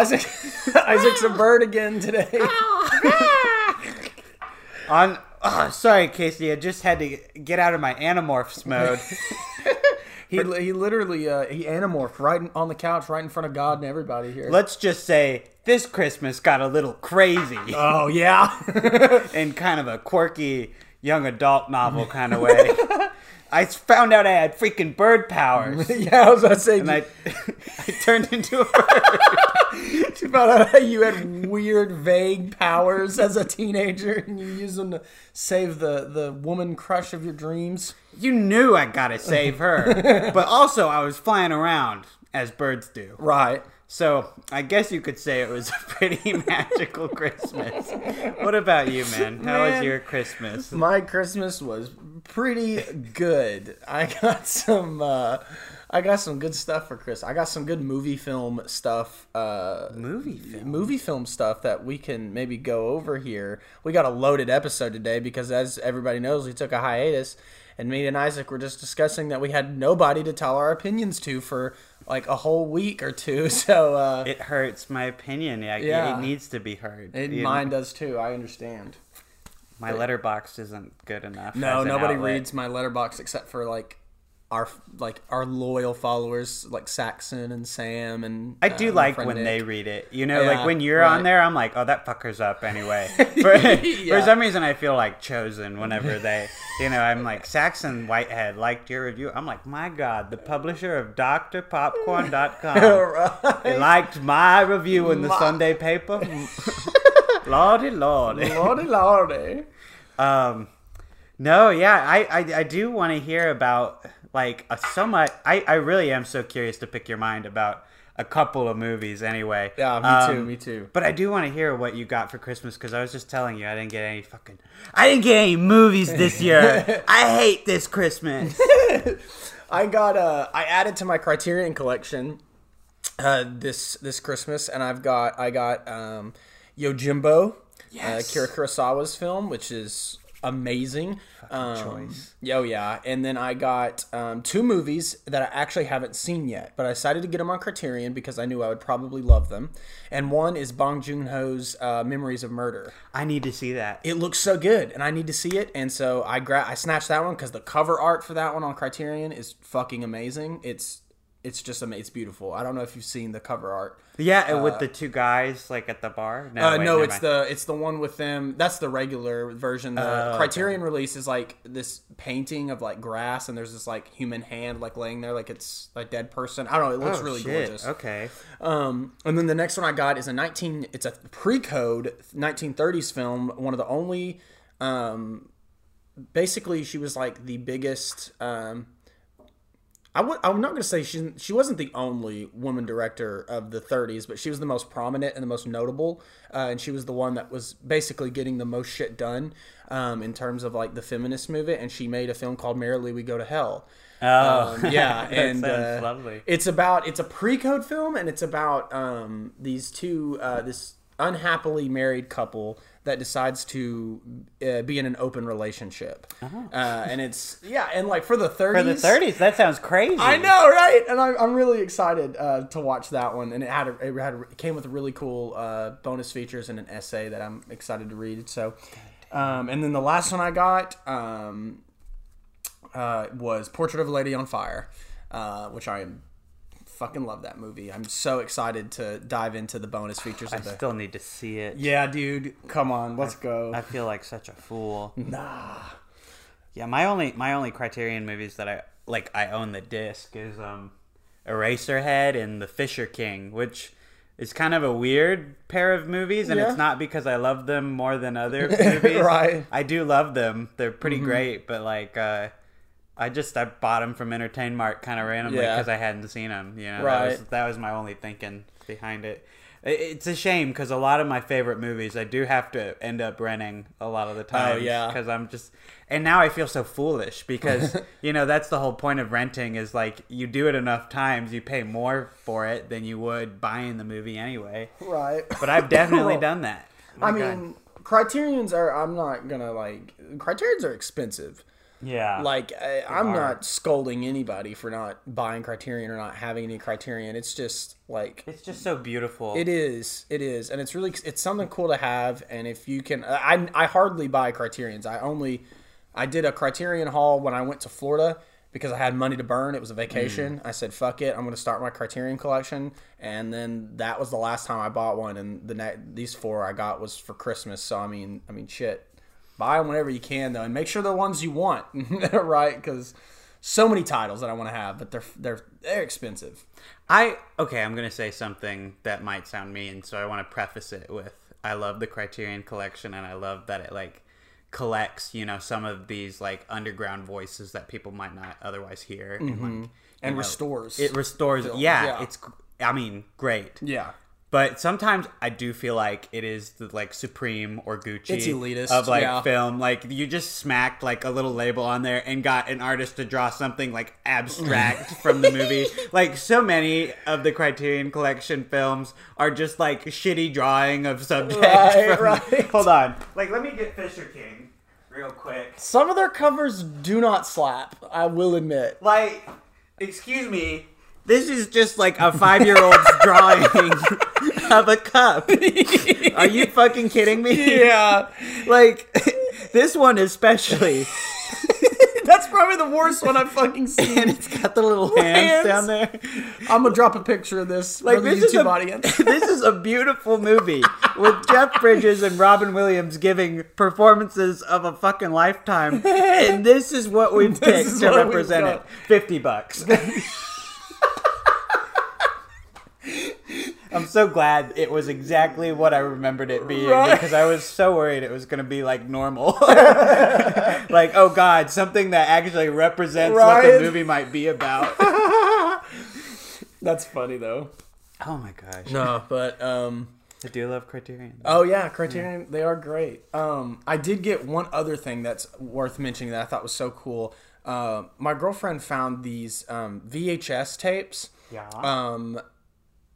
Isaac, Isaac, Isaac's a bird again today. On oh, sorry, Casey, I just had to get out of my Animorphs mode. He, he literally uh, he anamorphed right in, on the couch, right in front of God and everybody here. Let's just say this Christmas got a little crazy oh yeah, in kind of a quirky young adult novel kind of way. I found out I had freaking bird powers. yeah. I was about to say, And I, I turned into a bird. You found out how you had weird, vague powers as a teenager, and you used them to save the the woman crush of your dreams. You knew I gotta save her. But also, I was flying around, as birds do. Right. So, I guess you could say it was a pretty magical Christmas. What about you, man? How was your Christmas? My Christmas was pretty good. I got some uh I got some good stuff for Chris. I got some good movie film stuff uh Movie film. movie film stuff that we can maybe go over here. We got a loaded episode today because as everybody knows, we took a hiatus and me and Isaac were just discussing that we had nobody to tell our opinions to for like a whole week or two. So uh It hurts my opinion. Yeah, Yeah. it needs to be heard. it, You know, mine does too. I understand. my Letterboxd isn't good enough. No, nobody outlet. reads my Letterboxd except for like our like our loyal followers like Saxon and Sam and I do uh, like when Nick. they read it. You know, Yeah, like when you're right. on there, I'm like, oh, that fucker's up anyway. For, Yeah. for some reason, I feel like chosen whenever they, you know, I'm like, Saxon Whitehead liked your review. I'm like, my God, the publisher of DrPopcorn.com. Right. liked my review in the My- Sunday paper. lordy, lordy. Lordy, lordy. Um, no, yeah, I, I, I do want to hear about like a so much. I, I really am so curious to pick your mind about a couple of movies. Anyway, Yeah, me Um, too. Me too. But I do want to hear what you got for Christmas because I was just telling you I didn't get any fucking. I didn't get any movies this year. I hate this Christmas. I got uh I added to my Criterion collection uh this this Christmas and I've got I got um Yojimbo, Yes. uh, Kira Kurosawa's film, which is amazing. Um, choice. Oh yeah, and then I got um, two movies that I actually haven't seen yet, but I decided to get them on Criterion because I knew I would probably love them. And one is Bong Joon Ho's uh, Memories of Murder. I need to see that. It looks so good, and I need to see it. And so I gra- I snatched that one because the cover art for that one on Criterion is fucking amazing. It's it's just amazing. It's beautiful. I don't know if you've seen the cover art. Yeah, with the two guys like at the bar. No, Uh, wait, no, it's mind. the it's the one with them. That's the regular version. The Oh, Criterion release is like this painting of like grass, and there's this like human hand like laying there, like it's a dead person. I don't know. It looks Oh, really shit. gorgeous. Okay. Um, and then the next one I got is a 19. It's a pre-code 1930s film. One of the only. Um, basically, she was like the biggest. Um, I w- I'm not going to say she she wasn't the only woman director of the 30s, but she was the most prominent and the most notable, uh, and she was the one that was basically getting the most shit done um, in terms of like the feminist movement. And she made a film called "Merrily We Go to Hell." Oh, Um, yeah, and uh, lovely. It's about it's a pre-code film, and it's about um, these two uh, this unhappily married couple that decides to uh, be in an open relationship, uh, and it's yeah, and like for the 30s, For the 30s, that sounds crazy. I know, right? And I'm, I'm really excited uh, to watch that one. And it had a, it had a, it came with really cool uh, bonus features and an essay that I'm excited to read. So, um, and then the last one I got um, uh, was Portrait of a Lady on Fire, uh, which I am fucking love that movie. I'm so excited to dive into the bonus features I of the. still need to see it. yeah, dude, come on, let's go. I feel like such a fool. nah. Yeah, my only my only Criterion movies that I like I own the disc is um Eraserhead and The Fisher King, which is kind of a weird pair of movies and Yeah. it's not because I love them more than other movies. Right. Mm-hmm. I do love them. They're pretty great, but like uh I just I bought them from Entertain Mart kind of randomly Yeah. because I hadn't seen them. You know, Right. that was that was my only thinking behind it. It's a shame because a lot of my favorite movies I do have to end up renting a lot of the oh, time. Oh, yeah. because I'm just and now I feel so foolish because you know that's the whole point of renting is like you do it enough times you pay more for it than you would buying the movie anyway. Right. But I've definitely done that. I God. mean, Criterion's are. I'm not gonna like. Criterion's are expensive. Yeah. Like I, I'm are. not scolding anybody for not buying Criterion or not having any Criterion. It's just like It's just so beautiful. it is, it is, and it's really it's something cool to have. And if you can, I I hardly buy Criterions. I only I did a Criterion haul when I went to Florida because I had money to burn. It was a hmm. vacation. I said, "Fuck it, I'm going to start my Criterion collection." And then that was the last time I bought one. And the ne- these four I got was for Christmas. So I mean, I mean, shit, buy them whenever you can though, and make sure they're ones you want, right? Because so many titles that I want to have, but they're they're they're expensive. I okay, I'm gonna say something that might sound mean, so I want to preface it with I love the Criterion Collection, and I love that it like collects, you know, some of these like underground voices that people might not otherwise hear, and like mm-hmm. And know, restores. It restores. Yeah, yeah. it's. I mean, great. yeah. But sometimes I do feel like it is the like Supreme or Gucci It's elitist, of like yeah. film. Like you just smacked like a little label on there and got an artist to draw something like abstract from the movie. Like so many of the Criterion Collection films are just like shitty drawing of subjects. Right, from- right. Hold on. Like let me get Fisher King real quick. Some of their covers do not slap. I will admit. Like, excuse me. This is just like a five year old's drawing of a cup. Are you fucking kidding me? Yeah, Like, this one especially. that's probably the worst one I've fucking seen. And it's got the little hands, Hands. down there. I'm gonna drop a picture of this Like, for the this is, YouTube a, audience. this is a beautiful movie with Jeff Bridges and Robin Williams giving performances of a fucking lifetime. And this is what we've picked to represent it 50 bucks. I'm so glad it was exactly what I remembered it being Right. because I was so worried it was going to be like normal. like, oh god, something that actually represents what the movie might be about. That's funny though. oh my gosh. No, but um. I do love Criterion. Oh yeah, Criterion. They are great. Um, I did get one other thing that's worth mentioning that I thought was so cool. Uh, my girlfriend found these um, VHS tapes. Yeah. Um,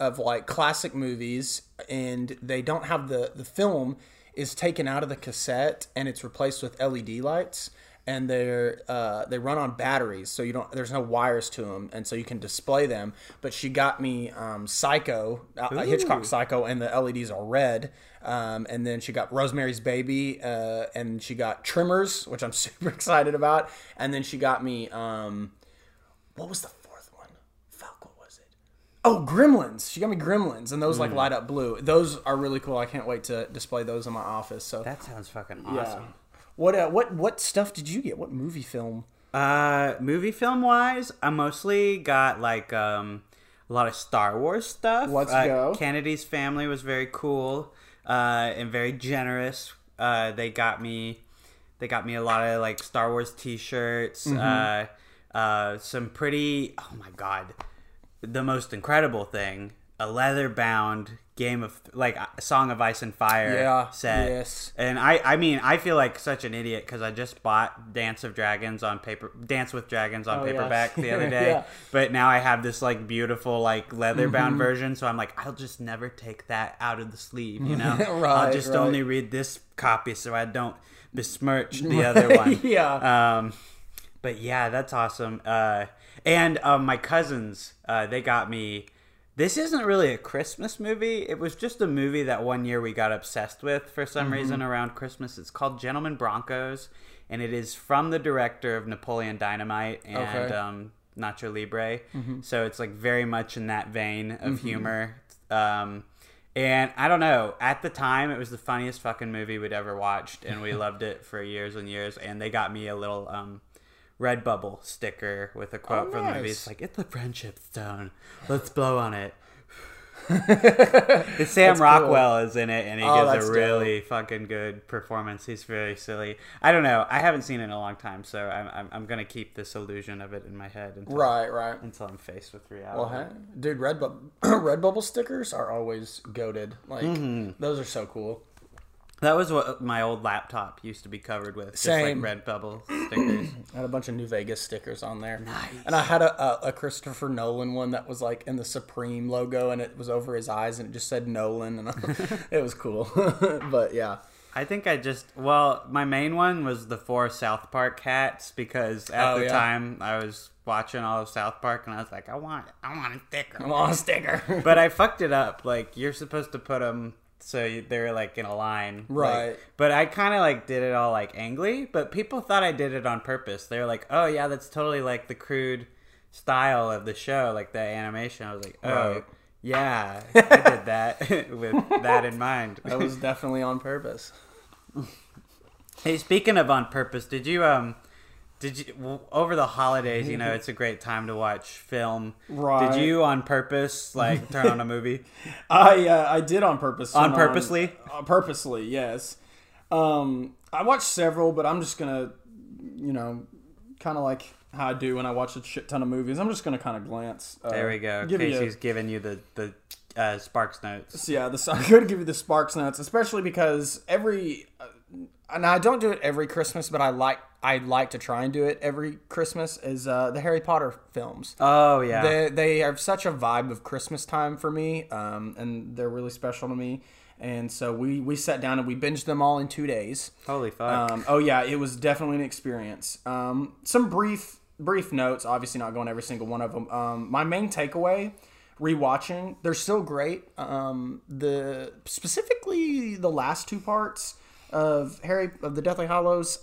of like classic movies, and they don't have the the film is taken out of the cassette and it's replaced with LED lights. And they're uh, they run on batteries, so you don't. There's no wires to them, and so you can display them. But she got me um, Psycho, uh, Hitchcock Psycho, and the LEDs are red. Um, and then she got Rosemary's Baby, uh, and she got Tremors, which I'm super excited about. And then she got me um, what was the fourth one? Fuck, what was it? Oh, Gremlins. She got me Gremlins, and those like Hmm. light up blue. Those are really cool. I can't wait to display those in my office. So that sounds fucking yeah. awesome. What uh, what what stuff did you get? What movie film? Uh, movie film wise, I mostly got like um a lot of Star Wars stuff. Let's Uh, go. Kennedy's family was very cool, uh, and very generous. Uh, they got me, they got me a lot of like Star Wars T-shirts. Uh, uh, some pretty. Oh my god, the most incredible thing: a leather bound game of like a Song of Ice and Fire Yeah, set. yes. And I, I mean, I feel like such an idiot because I just bought Dance of Dragons on paper, Dance with Dragons on Oh, paperback the other day. Yeah. But now I have this like beautiful like leather bound Mm-hmm. version, so I'm like, I'll just never take that out of the sleeve, you know? I'll just right. only read this copy so I don't besmirch the other one. yeah. Um, but yeah, that's awesome. Uh, and um, my cousins, uh, they got me. This isn't really a Christmas movie. It was just a movie that one year we got obsessed with for some Mm-hmm. reason around Christmas. It's called Gentlemen Broncos, and it is from the director of Napoleon Dynamite and Okay. Mm-hmm. um, Nacho Libre. So it's like very much in that vein of humor. Um, and I don't know. At the time, it was the funniest fucking movie we'd ever watched, and we loved it for years and years. And they got me a little um, Redbubble sticker with a quote Oh, from the movie. It's like, "It's the friendship stone. Let's blow on it." Sam That's cool. Rockwell is in it, and he Oh, gives a dope. really fucking good performance. He's very silly. I don't know. I haven't seen it in a long time, so I'm I'm, I'm gonna keep this illusion of it in my head until, Right, right. until I'm faced with reality. Well, hey, dude, Red Redbubble stickers are always goaded. Like Mm-hmm. those are so cool. That was what my old laptop used to be covered with. Same. Just like Redbubble stickers. I had a bunch of New Vegas stickers on there. Nice. And I had a, a, a Christopher Nolan one that was like in the Supreme logo and it was over his eyes and it just said Nolan and I, it was cool. but yeah. I think I just well, my main one was the four South Park hats because at Oh, the yeah. time I was watching all of South Park and I was like, I want, I want a sticker. I want a sticker. but I fucked it up. Like you're supposed to put them so they're like in a line, Like, Right. but I kind of like did it all like angly. But people thought I did it on purpose. They were like, "Oh yeah, that's totally like the crude style of the show, like the animation." I was like, "Oh Right. yeah, I did that with that in mind." that was definitely on purpose. Hey, speaking of on purpose, did you um, did you over the holidays? You know, it's a great time to watch film. Right. Did you on purpose like turn on a movie? I uh, I did on purpose. On purposely? uh, purposely, yes. Um, I watched several, but I'm just gonna, you know, kind of like how I do when I watch a shit ton of movies. I'm just gonna kind of glance. Uh, There we go. Give you a- Casey's giving you the the uh, Sparks notes. Yeah, the, I'm going to give you the Sparks notes, especially because every, uh, and I don't do it every Christmas, but I like I like to try and do it every Christmas. Is uh, the Harry Potter films? Oh yeah. They they have such a vibe of Christmas time for me, um, and they're really special to me. And so we we sat down and we binged them all in two days. Holy fuck. Um, oh yeah, it was definitely an experience. Um, some brief brief notes, obviously not going every single one of them. Um, my main takeaway, rewatching, they're still great. Um, the specifically the last two parts of Harry of the Deathly Hallows,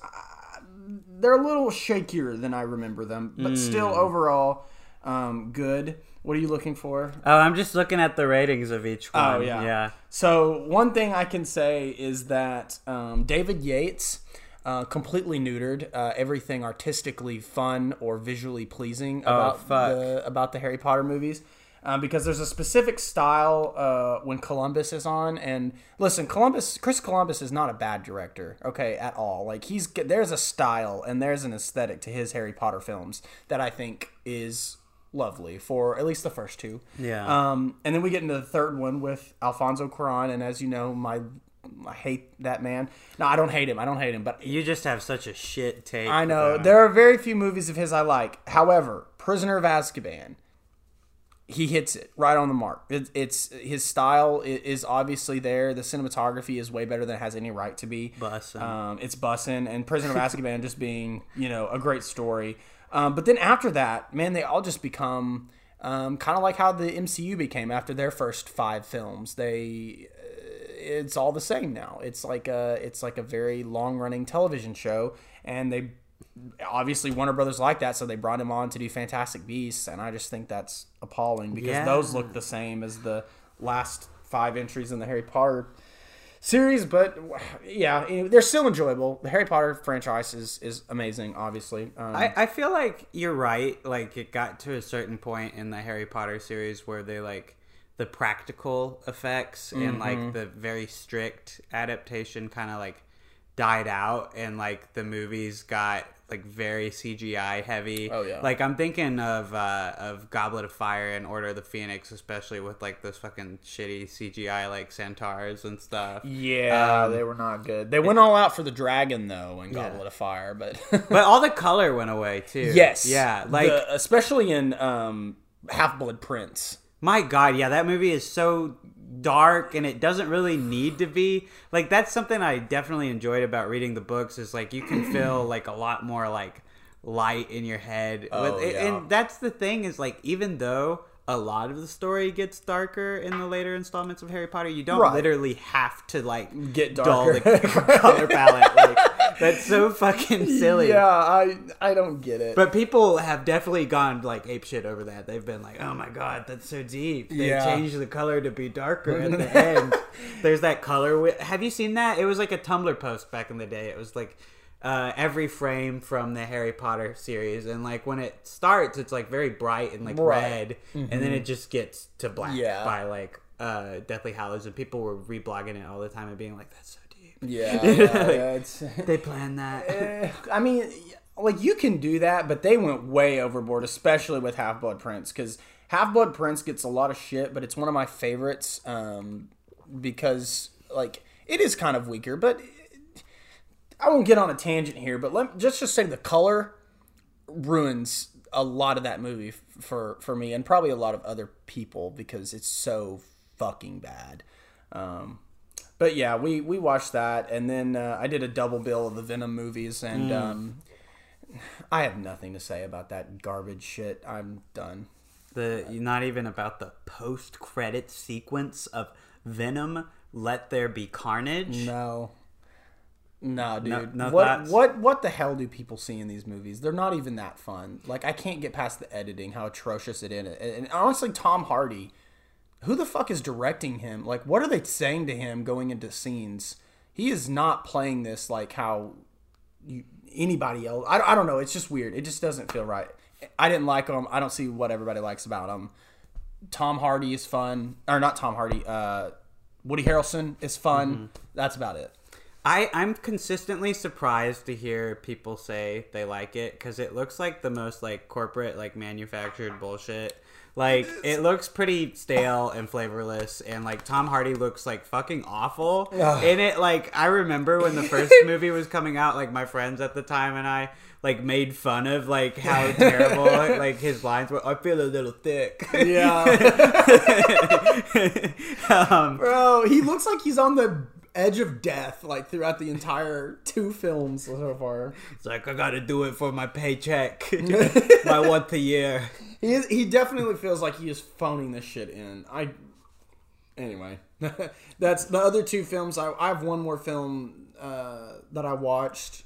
they're a little shakier than I remember them, but still overall um, good. What are you looking for? oh, I'm just looking at the ratings of each one. Oh, yeah. Yeah. So one thing I can say is that um, David Yates uh, completely neutered uh, everything artistically fun or visually pleasing about Oh, the about the Harry Potter movies. Um, because there's a specific style uh, when Columbus is on, and listen, Columbus, Chris Columbus is not a bad director, okay, at all. Like he's there's a style and there's an aesthetic to his Harry Potter films that I think is lovely for at least the first two. Yeah. Um, and then we get into the third one with Alfonso Cuarón, and as you know, my I hate that man. No, I don't hate him. I don't hate him, but You just have such a shit take. I know there are very few movies of his I like. However, Prisoner of Azkaban, he hits it right on the mark. It, it's his style is obviously there. The cinematography is way better than it has any right to be. Bussin'. Um, it's bussin' and Prisoner of Azkaban just being you know a great story. Um, but then after that, man, they all just become um, kind of like how the MCU became after their first five films. They it's all the same now. It's like a it's like a very long running television show, and they obviously Warner Brothers like that, so they brought him on to do Fantastic Beasts, and I just think that's appalling because Yeah. those look the same as the last five entries in the Harry Potter series. But yeah, they're still enjoyable. The Harry Potter franchise is is amazing, obviously. Um, I, I feel like you're right. Like it got to a certain point in the Harry Potter series where they like the practical effects and Mm-hmm. like the very strict adaptation kind of like died out and like the movies got like very CGI heavy. Oh, yeah. Like I'm thinking of uh of Goblet of Fire and Order of the Phoenix especially with like those fucking shitty CGI like centaurs and stuff. yeah, Um, they were not good. They went all out for the dragon though in Goblet of Fire, but But all the color went away too. yes, Yeah. Like The- especially in um, Half Blood Prince. My God, yeah, that movie is so dark and it doesn't really need to be. Like that's something I definitely enjoyed about reading the books is like you can feel like a lot more like light in your head. Oh, With- yeah. And that's the thing is like even though a lot of the story gets darker in the later installments of Harry Potter, you don't Right. literally have to like Get dull darker. the color palette. Like that's so fucking silly. Yeah, I I don't get it. But people have definitely gone like ape shit over that. They've been like, "Oh my god, that's so deep." They Yeah. changed the color to be darker at the end. There's that color. Wi- have you seen that? It was like a Tumblr post back in the day. It was like uh, every frame from the Harry Potter series, and like when it starts, it's like very bright and like Right. red, and then it just gets to black Yeah. by like uh, Deathly Hallows, and people were reblogging it all the time and being like, "That's so deep." yeah, yeah, They planned that. Eh, I mean, like you can do that, but they went way overboard, especially with Half Blood Prince, because Half Blood Prince gets a lot of shit, but it's one of my favorites um, because like it is kind of weaker, but I won't get on a tangent here, but let just just say the color ruins a lot of that movie for for me and probably a lot of other people because it's so fucking bad. Um, but yeah, we we watched that, and then uh, I did a double bill of the Venom movies, and um, I have nothing to say about that garbage shit. I'm done. The not even about the post credit sequence of Venom. Let there be carnage. No. No, dude. no what thoughts? what what the hell do people see in these movies? They're not even that fun. Like I can't get past the editing, how atrocious it is. And honestly, Tom Hardy, who the fuck is directing him? Like what are they saying to him going into scenes? He is not playing this like how you, anybody else. I, I don't know. It's just weird. It just doesn't feel right. I didn't like him. I don't see what everybody likes about him. Tom Hardy is fun, or not Tom Hardy. Uh, Woody Harrelson is fun. That's about it. I, I'm consistently surprised to hear people say they like it because it looks like the most like corporate like manufactured bullshit. Like it looks pretty stale and flavorless, and like Tom Hardy looks like fucking awful in it. Like I remember when the first movie was coming out, like my friends at the time and I like made fun of like how terrible like his lines were. I feel a little thick. Yeah. um, Bro, he looks like he's on the edge of death, like throughout the entire two films so far. it's like I gotta do it for my paycheck, my one a year. He is, he definitely feels like he is phoning this shit in. I anyway, that's the other two films. I, I have one more film uh, that I watched,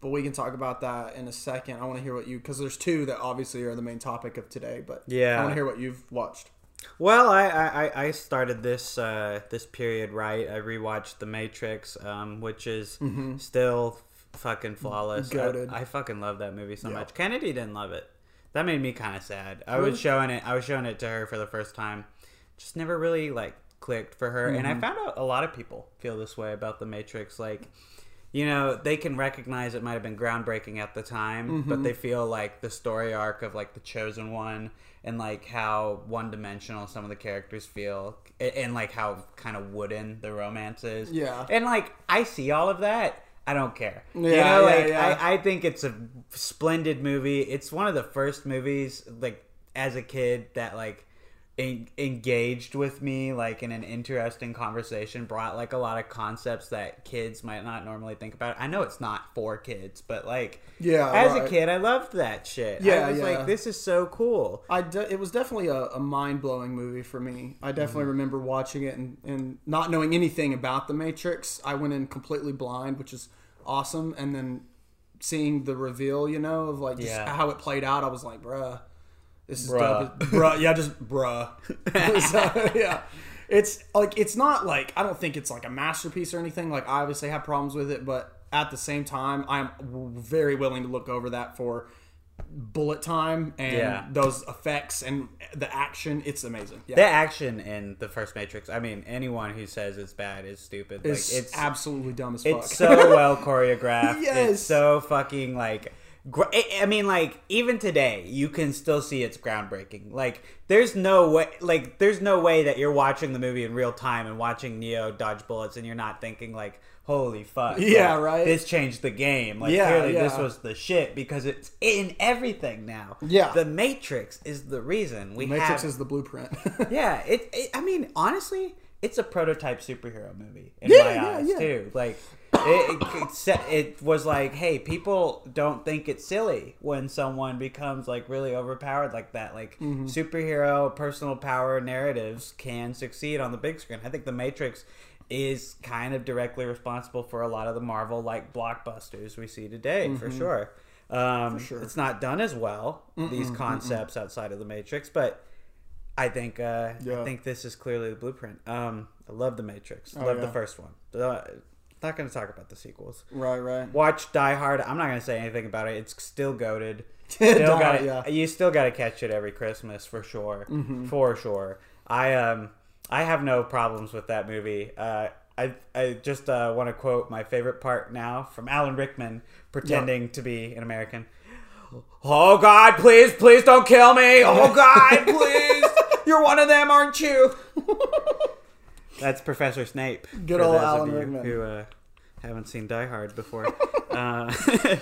but we can talk about that in a second. I want to hear what you because there's two that obviously are the main topic of today. But Yeah. I want to hear what you've watched. Well, I, I, I- started this uh, this period right. I rewatched The Matrix, um, which is still f- fucking flawless. I, Goated. I fucking love that movie so Yeah. much. Kennedy didn't love it. That made me kind of sad. I Really? was showing it. I was showing it to her for the first time. Just never really like clicked for her. And I found out a lot of people feel this way about The Matrix. Like, you know, they can recognize it might have been groundbreaking at the time, but they feel like the story arc of like the chosen one and like how one dimensional some of the characters feel a- and like how kind of wooden the romance is. Yeah. And like I see all of that. I don't care. you Yeah, know, yeah, like yeah. I, I think it's a splendid movie. It's one of the first movies like as a kid that like en- engaged with me like in an interesting conversation brought like a lot of concepts that kids might not normally think about i know it's not for kids but like Yeah, as a kid i loved that shit Yeah, i was yeah. like this is so cool I de- it was definitely a, a mind blowing movie for me. I definitely mm-hmm. remember watching it and, and not knowing anything about the Matrix. I went in completely blind, which is awesome. And then seeing the reveal, you know, of like just Yeah. how it played out, I was like, bruh, this is Bruh. dope. bruh, yeah, just bruh. So, yeah. It's like it's not like I don't think it's like a masterpiece or anything. Like I obviously have problems with it, but at the same time, I'm very willing to look over that for bullet time and Yeah. those effects and the action. It's amazing. Yeah. the action in the first matrix i mean anyone who says it's bad is stupid it's, like it's absolutely dumb as fuck. It's so well choreographed. Yes. It's so fucking like. I mean, like even today, you can still see it's groundbreaking. Like, there's no way, like, there's no way that you're watching the movie in real time and watching Neo dodge bullets, and you're not thinking like, "Holy fuck!" Yeah, like, right. This changed the game. Like, Yeah, clearly, this was the shit because it's in everything now. Yeah. the Matrix is the reason we Matrix have is the blueprint. yeah, it, it. I mean, honestly, it's a prototype superhero movie in Yeah, my yeah, eyes yeah. too. Like, it, it, it, was like, hey, people don't think it's silly when someone becomes like really overpowered like that. Like, Mm-hmm. superhero personal power narratives can succeed on the big screen. I think The Matrix is kind of directly responsible for a lot of the Marvel like blockbusters we see today, for sure. Um, Mm-hmm. sure. It's not done as well these concepts outside of the Matrix, but I think uh, Yeah. I think this is clearly the blueprint. Um, I love the Matrix. Oh, love the first one. Uh, not going to talk about the sequels. right, right. Watch Die Hard. I'm not going to say anything about it. It's still goaded. Still got yeah. Mm-hmm. You still got to catch it every Christmas for sure. For sure. I um I have no problems with that movie. Uh, I I just uh, want to quote my favorite part now from Alan Rickman pretending to be an American. Oh God, please, please don't kill me. Oh God, please. You're one of them, aren't you? That's Professor Snape. Good old Alan you Rickman. Who uh, haven't seen Die Hard before. uh,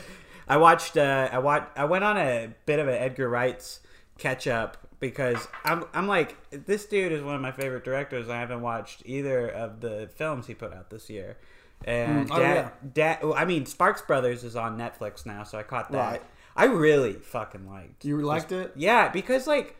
I watched. Uh, I watched. I went on a bit of an Edgar Wright's catch up because I'm I'm like this dude is one of my favorite directors. I haven't watched either of the films he put out this year. And Mm, oh, Dad, yeah. Dad, well, I mean, Sparks Brothers is on Netflix now, so I caught that. Right. I really fucking liked. You liked it? Yeah, because like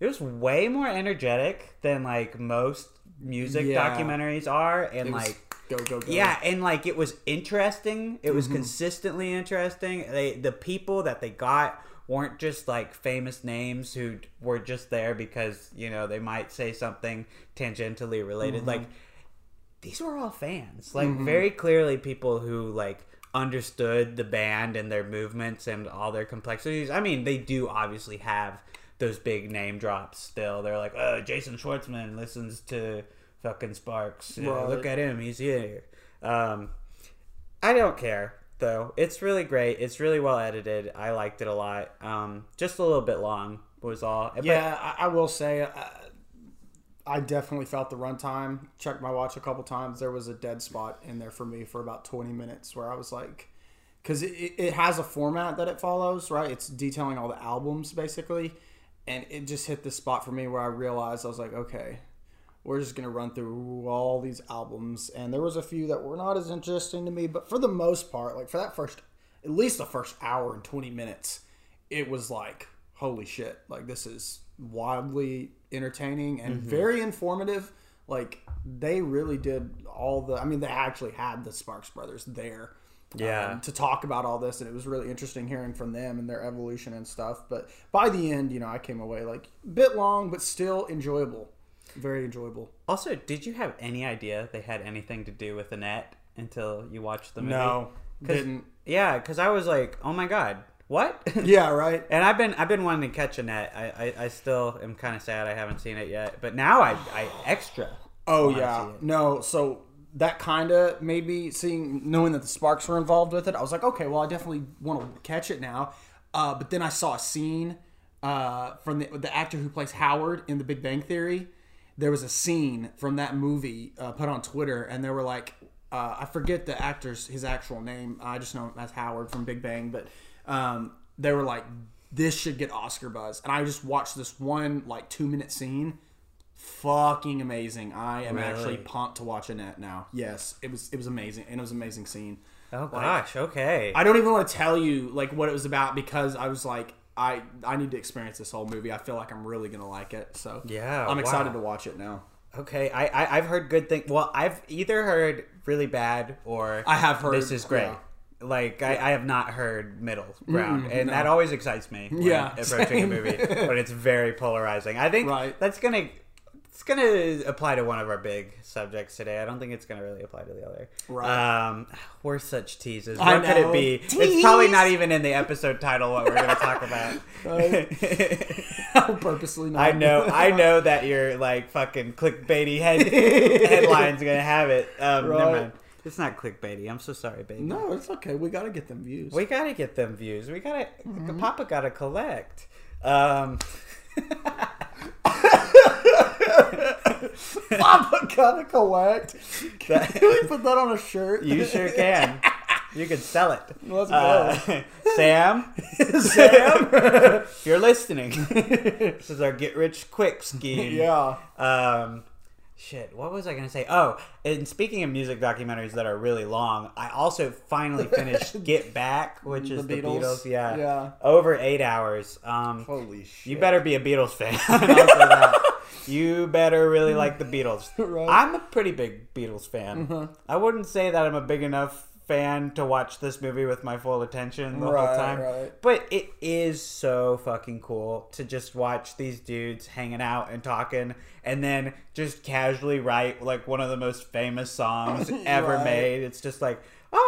it was way more energetic than like most music Yeah. documentaries are, and was like go go go. yeah, and like it was interesting. It Mm-hmm. was consistently interesting. They the people that they got weren't just like famous names who were just there because you know they might say something tangentially related. Mm-hmm. Like these were all fans, like very clearly people who like understood the band and their movements and all their complexities. I mean, they do obviously have those big name drops still. They're like, oh, Jason Schwartzman listens to fucking Sparks. Yeah, Right. Look at him, he's here. Um, I don't care though. It's really great. It's really well edited. I liked it a lot. Um, just a little bit long was all. But- Yeah, I, I will say, uh, I definitely felt the runtime. Checked my watch a couple times. There was a dead spot in there for me for about 20 minutes where I was like, because it, it it has a format that it follows, right? It's detailing all the albums basically. And it just hit the spot for me where I realized I was like, okay, we're just gonna run through all these albums, and there was a few that were not as interesting to me, but for the most part, like for that first, at least the first hour and twenty minutes, it was like, holy shit, like this is wildly entertaining and very informative. Like they really did all the. I mean, they actually had the Sparks Brothers there. Yeah. um, to talk about all this, and it was really interesting hearing from them and their evolution and stuff. But by the end, you know, I came away like a bit long, but still enjoyable, very enjoyable. Also, did you have any idea they had anything to do with Annette until you watched the movie? No, didn't. Yeah, because I was like, oh my god, what? Yeah, right. and I've been I've been wanting to catch Annette. I I, I still am kind of sad I haven't seen it yet, but now I I extra. Oh yeah, no. So that kind of made me seeing, knowing that the Sparks were involved with it. I was like, okay, well, I definitely want to catch it now. Uh, but then I saw a scene uh, from the, the actor who plays Howard in The Big Bang Theory. There was a scene from that movie uh, put on Twitter, and they were like, uh, I forget the actor's his actual name. I just know him as Howard from Big Bang, but um, they were like, this should get Oscar buzz. And I just watched this one like two minute scene fucking amazing. I am actually Really? pumped to watch Annette now. Yes, it was it was amazing, and it was an amazing scene. Oh gosh, okay. I don't even want to tell you like what it was about because I was like, I I need to experience this whole movie. I feel like I'm really gonna like it. So Yeah, I'm excited wow. to watch it now. Okay, I, I I've heard good things. Well, I've either heard really bad or I have heard- this is great. yeah. Like I, I have not heard middle ground, and no. that always excites me. Yeah, approaching a movie, but it's very polarizing. I think Right. that's gonna it's gonna apply to one of our big subjects today. I don't think it's gonna really apply to the other. Right. Um, we're such teases. I What could it be? It's probably not even in the episode title what we're gonna talk about. Purposely not. I know, I know that your like fucking clickbaity head headline's gonna have it. Um, Right. Never mind. It's not clickbaity. I'm so sorry, baby. No, it's okay. We gotta get them views. We gotta get them views. We gotta. Mm-hmm. Papa gotta collect. Um, Papa gotta collect. Can we put that on a shirt? you sure can. You can sell it. Let's go. Uh, Sam, Sam. you're listening, this is our get rich quick scheme. yeah. Um, shit, what was I gonna say? Oh, and speaking of music documentaries that are really long, I also finally finished Get Back, which is The the Beatles? Beatles. Yeah, Yeah. over eight hours. Um, Holy shit. you better be a Beatles fan. I'll say that. You better really mm. like the Beatles. Right. I'm a pretty big Beatles fan. Uh-huh. I wouldn't say that I'm a big enough fan to watch this movie with my full attention the Right, whole time. right. But it is so fucking cool to just watch these dudes hanging out and talking and then just casually write like one of the most famous songs ever Right. made. It's just like, oh,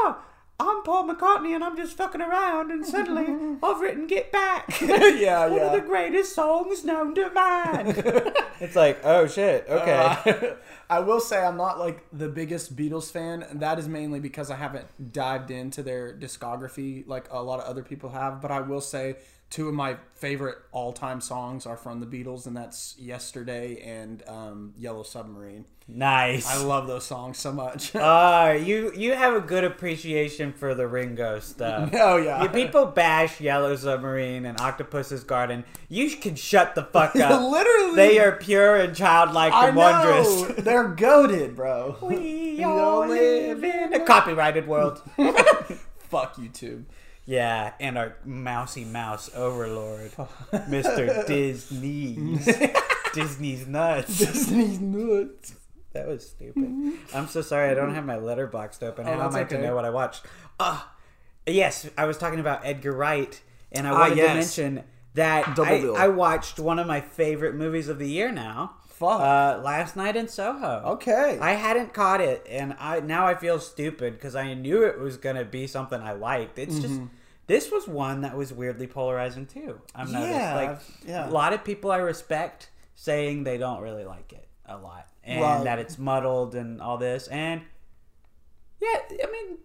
Paul McCartney and I'm just fucking around and suddenly I've written Get Back. yeah, One of the greatest songs known to man. it's like, oh shit, okay. Uh, I will say I'm not like the biggest Beatles fan, and that is mainly because I haven't dived into their discography like a lot of other people have. But I will say two of my favorite all-time songs are from the Beatles, and that's "Yesterday" and um, "Yellow Submarine." Nice. I love those songs so much. Uh, you you have a good appreciation for the Ringo stuff. oh yeah, You people bash Yellow Submarine and Octopus's Garden. You can shut the fuck up. Literally, They are pure and childlike I and know wondrous. they're goaded, bro. We all all live in a copyrighted world. Fuck YouTube. Yeah, and our mousy mouse overlord, Mr. Disney. Disney's nuts. Disney's nuts. That was stupid. I'm so sorry. I don't have my Letterboxd open. How am I to know what I watched? Ah, yes. I was talking about Edgar Wright, and I Ah, wanted yes. to mention that I. I watched one of my favorite movies of the year now. Fuck. Uh, last night in Soho. Okay. I hadn't caught it, and I now I feel stupid because I knew it was gonna be something I liked. It's just Mm-hmm. this was one that was weirdly polarizing too. I've noticed Yeah, like yeah. a lot of people I respect saying they don't really like it a lot, and Right. that it's muddled and all this. And yeah, I mean,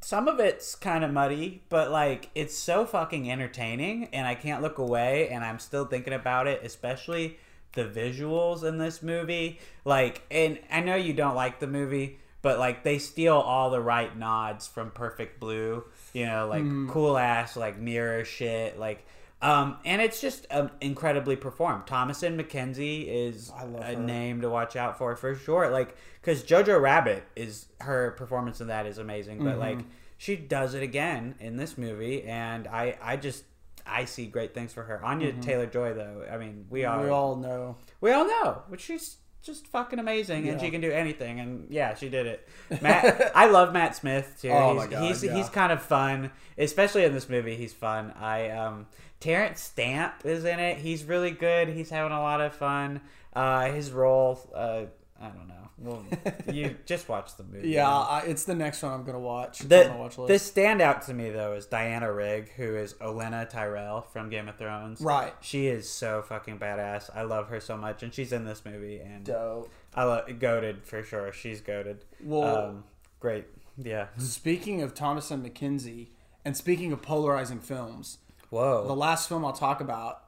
some of it's kind of muddy, but like it's so fucking entertaining, and I can't look away, and I'm still thinking about it, especially the visuals in this movie. Like, and I know you don't like the movie, but like they steal all the right nods from Perfect Blue, you know, like cool ass, like mirror shit, like. Um, and it's just um, incredibly performed. Thomasin McKenzie is a name to watch out for for sure. Like, because Jojo Rabbit is her performance in that is amazing, but like she does it again in this movie, and I I just I see great things for her. Anya Taylor Joy though, I mean we all we all know. we all know, but she's just fucking amazing, and she can do anything. And yeah, she did it. Matt, I love Matt Smith too. Oh he's, my God, he's yeah. he's kind of fun, especially in this movie. He's fun. I um, Terence Stamp is in it. He's really good. He's having a lot of fun. Uh, his role, uh, I don't know. Well, you just watch the movie. Yeah, I, it's the next one I'm gonna watch. It's The, on my watch the standout to me though is Diana Rigg, who is Olenna Tyrell from Game of Thrones. Right. She is so fucking badass. I love her so much, and she's in this movie, and Dope. I love goaded for sure. She's goaded. Well- um, great. Yeah. Speaking of Thomasin McKenzie, and speaking of polarizing films, Whoa. the last film I'll talk about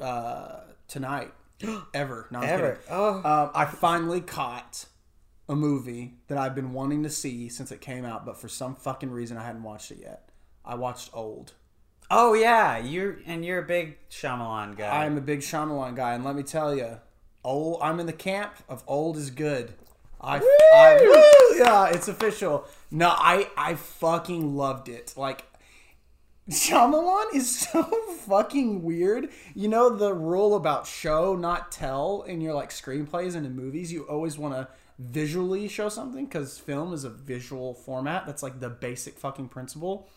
uh, tonight, ever, no, Ever. kidding. Oh. Um, I finally caught a movie that I've been wanting to see since it came out, but for some fucking reason I hadn't watched it yet. I watched Old. Oh yeah, you're and you're a big Shyamalan guy. I'm a big Shyamalan guy, and let me tell you, old. I'm in the camp of old is good. I, I yeah, it's official. No, I I fucking loved it. Like Shyamalan is so fucking weird. You know the rule about show not tell in your like screenplays and in movies. You always want to visually show something because film is a visual format. That's like the basic fucking principle.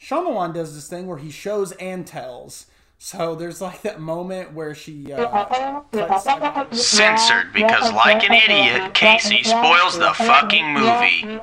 Shyamalan does this thing where he shows and tells. So there's like that moment where she uh, cuts, Censored because, like an idiot, Casey spoils the fucking movie.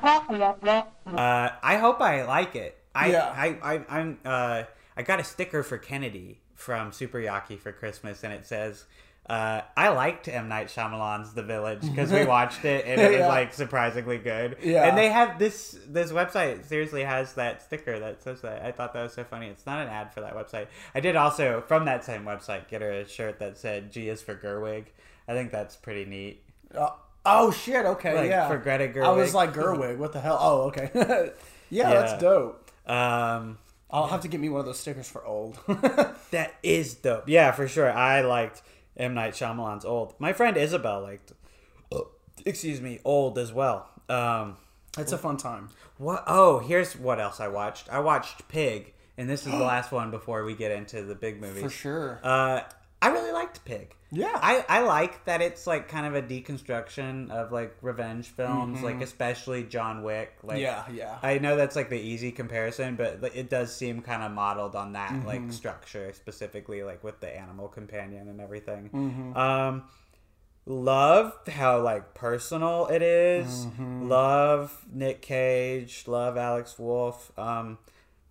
Uh, I hope I like it. I, Yeah. I, I, I'm, uh, I got a sticker for Kennedy from Super Yaki for Christmas, and it says, uh, "I liked M Night Shyamalan's The Village because we watched it and it was like surprisingly good." Yeah. and they have this this website seriously has that sticker that says that. I thought that was so funny. It's not an ad for that website. I did also from that same website get her a shirt that said "G is for Gerwig." I think that's pretty neat. uh, oh shit, okay, Like, yeah. for Greta I was like Gerwig. What the hell? Oh, okay. yeah, Yeah. that's dope. Um, I'll have to get me one of those stickers for old. That is dope. Yeah, for sure. I liked M Night Shyamalan's Old. My friend Isabel liked, oh, excuse me, Old as well. Um, it's a fun time. what? Oh, here's what else I watched. I watched Pig, and this is the last one before we get into the big movies. For sure. Uh, I really liked Pig. Yeah. I, I like that it's like kind of a deconstruction of like revenge films, like especially John Wick. Like Mm-hmm. Yeah, yeah. I know that's like the easy comparison, but it does seem kind of modeled on that Mm-hmm. like structure, specifically like with the animal companion and everything. Mm-hmm. Um, love how like personal it is. Mm-hmm. Love Nick Cage. Love Alex Wolff. Um,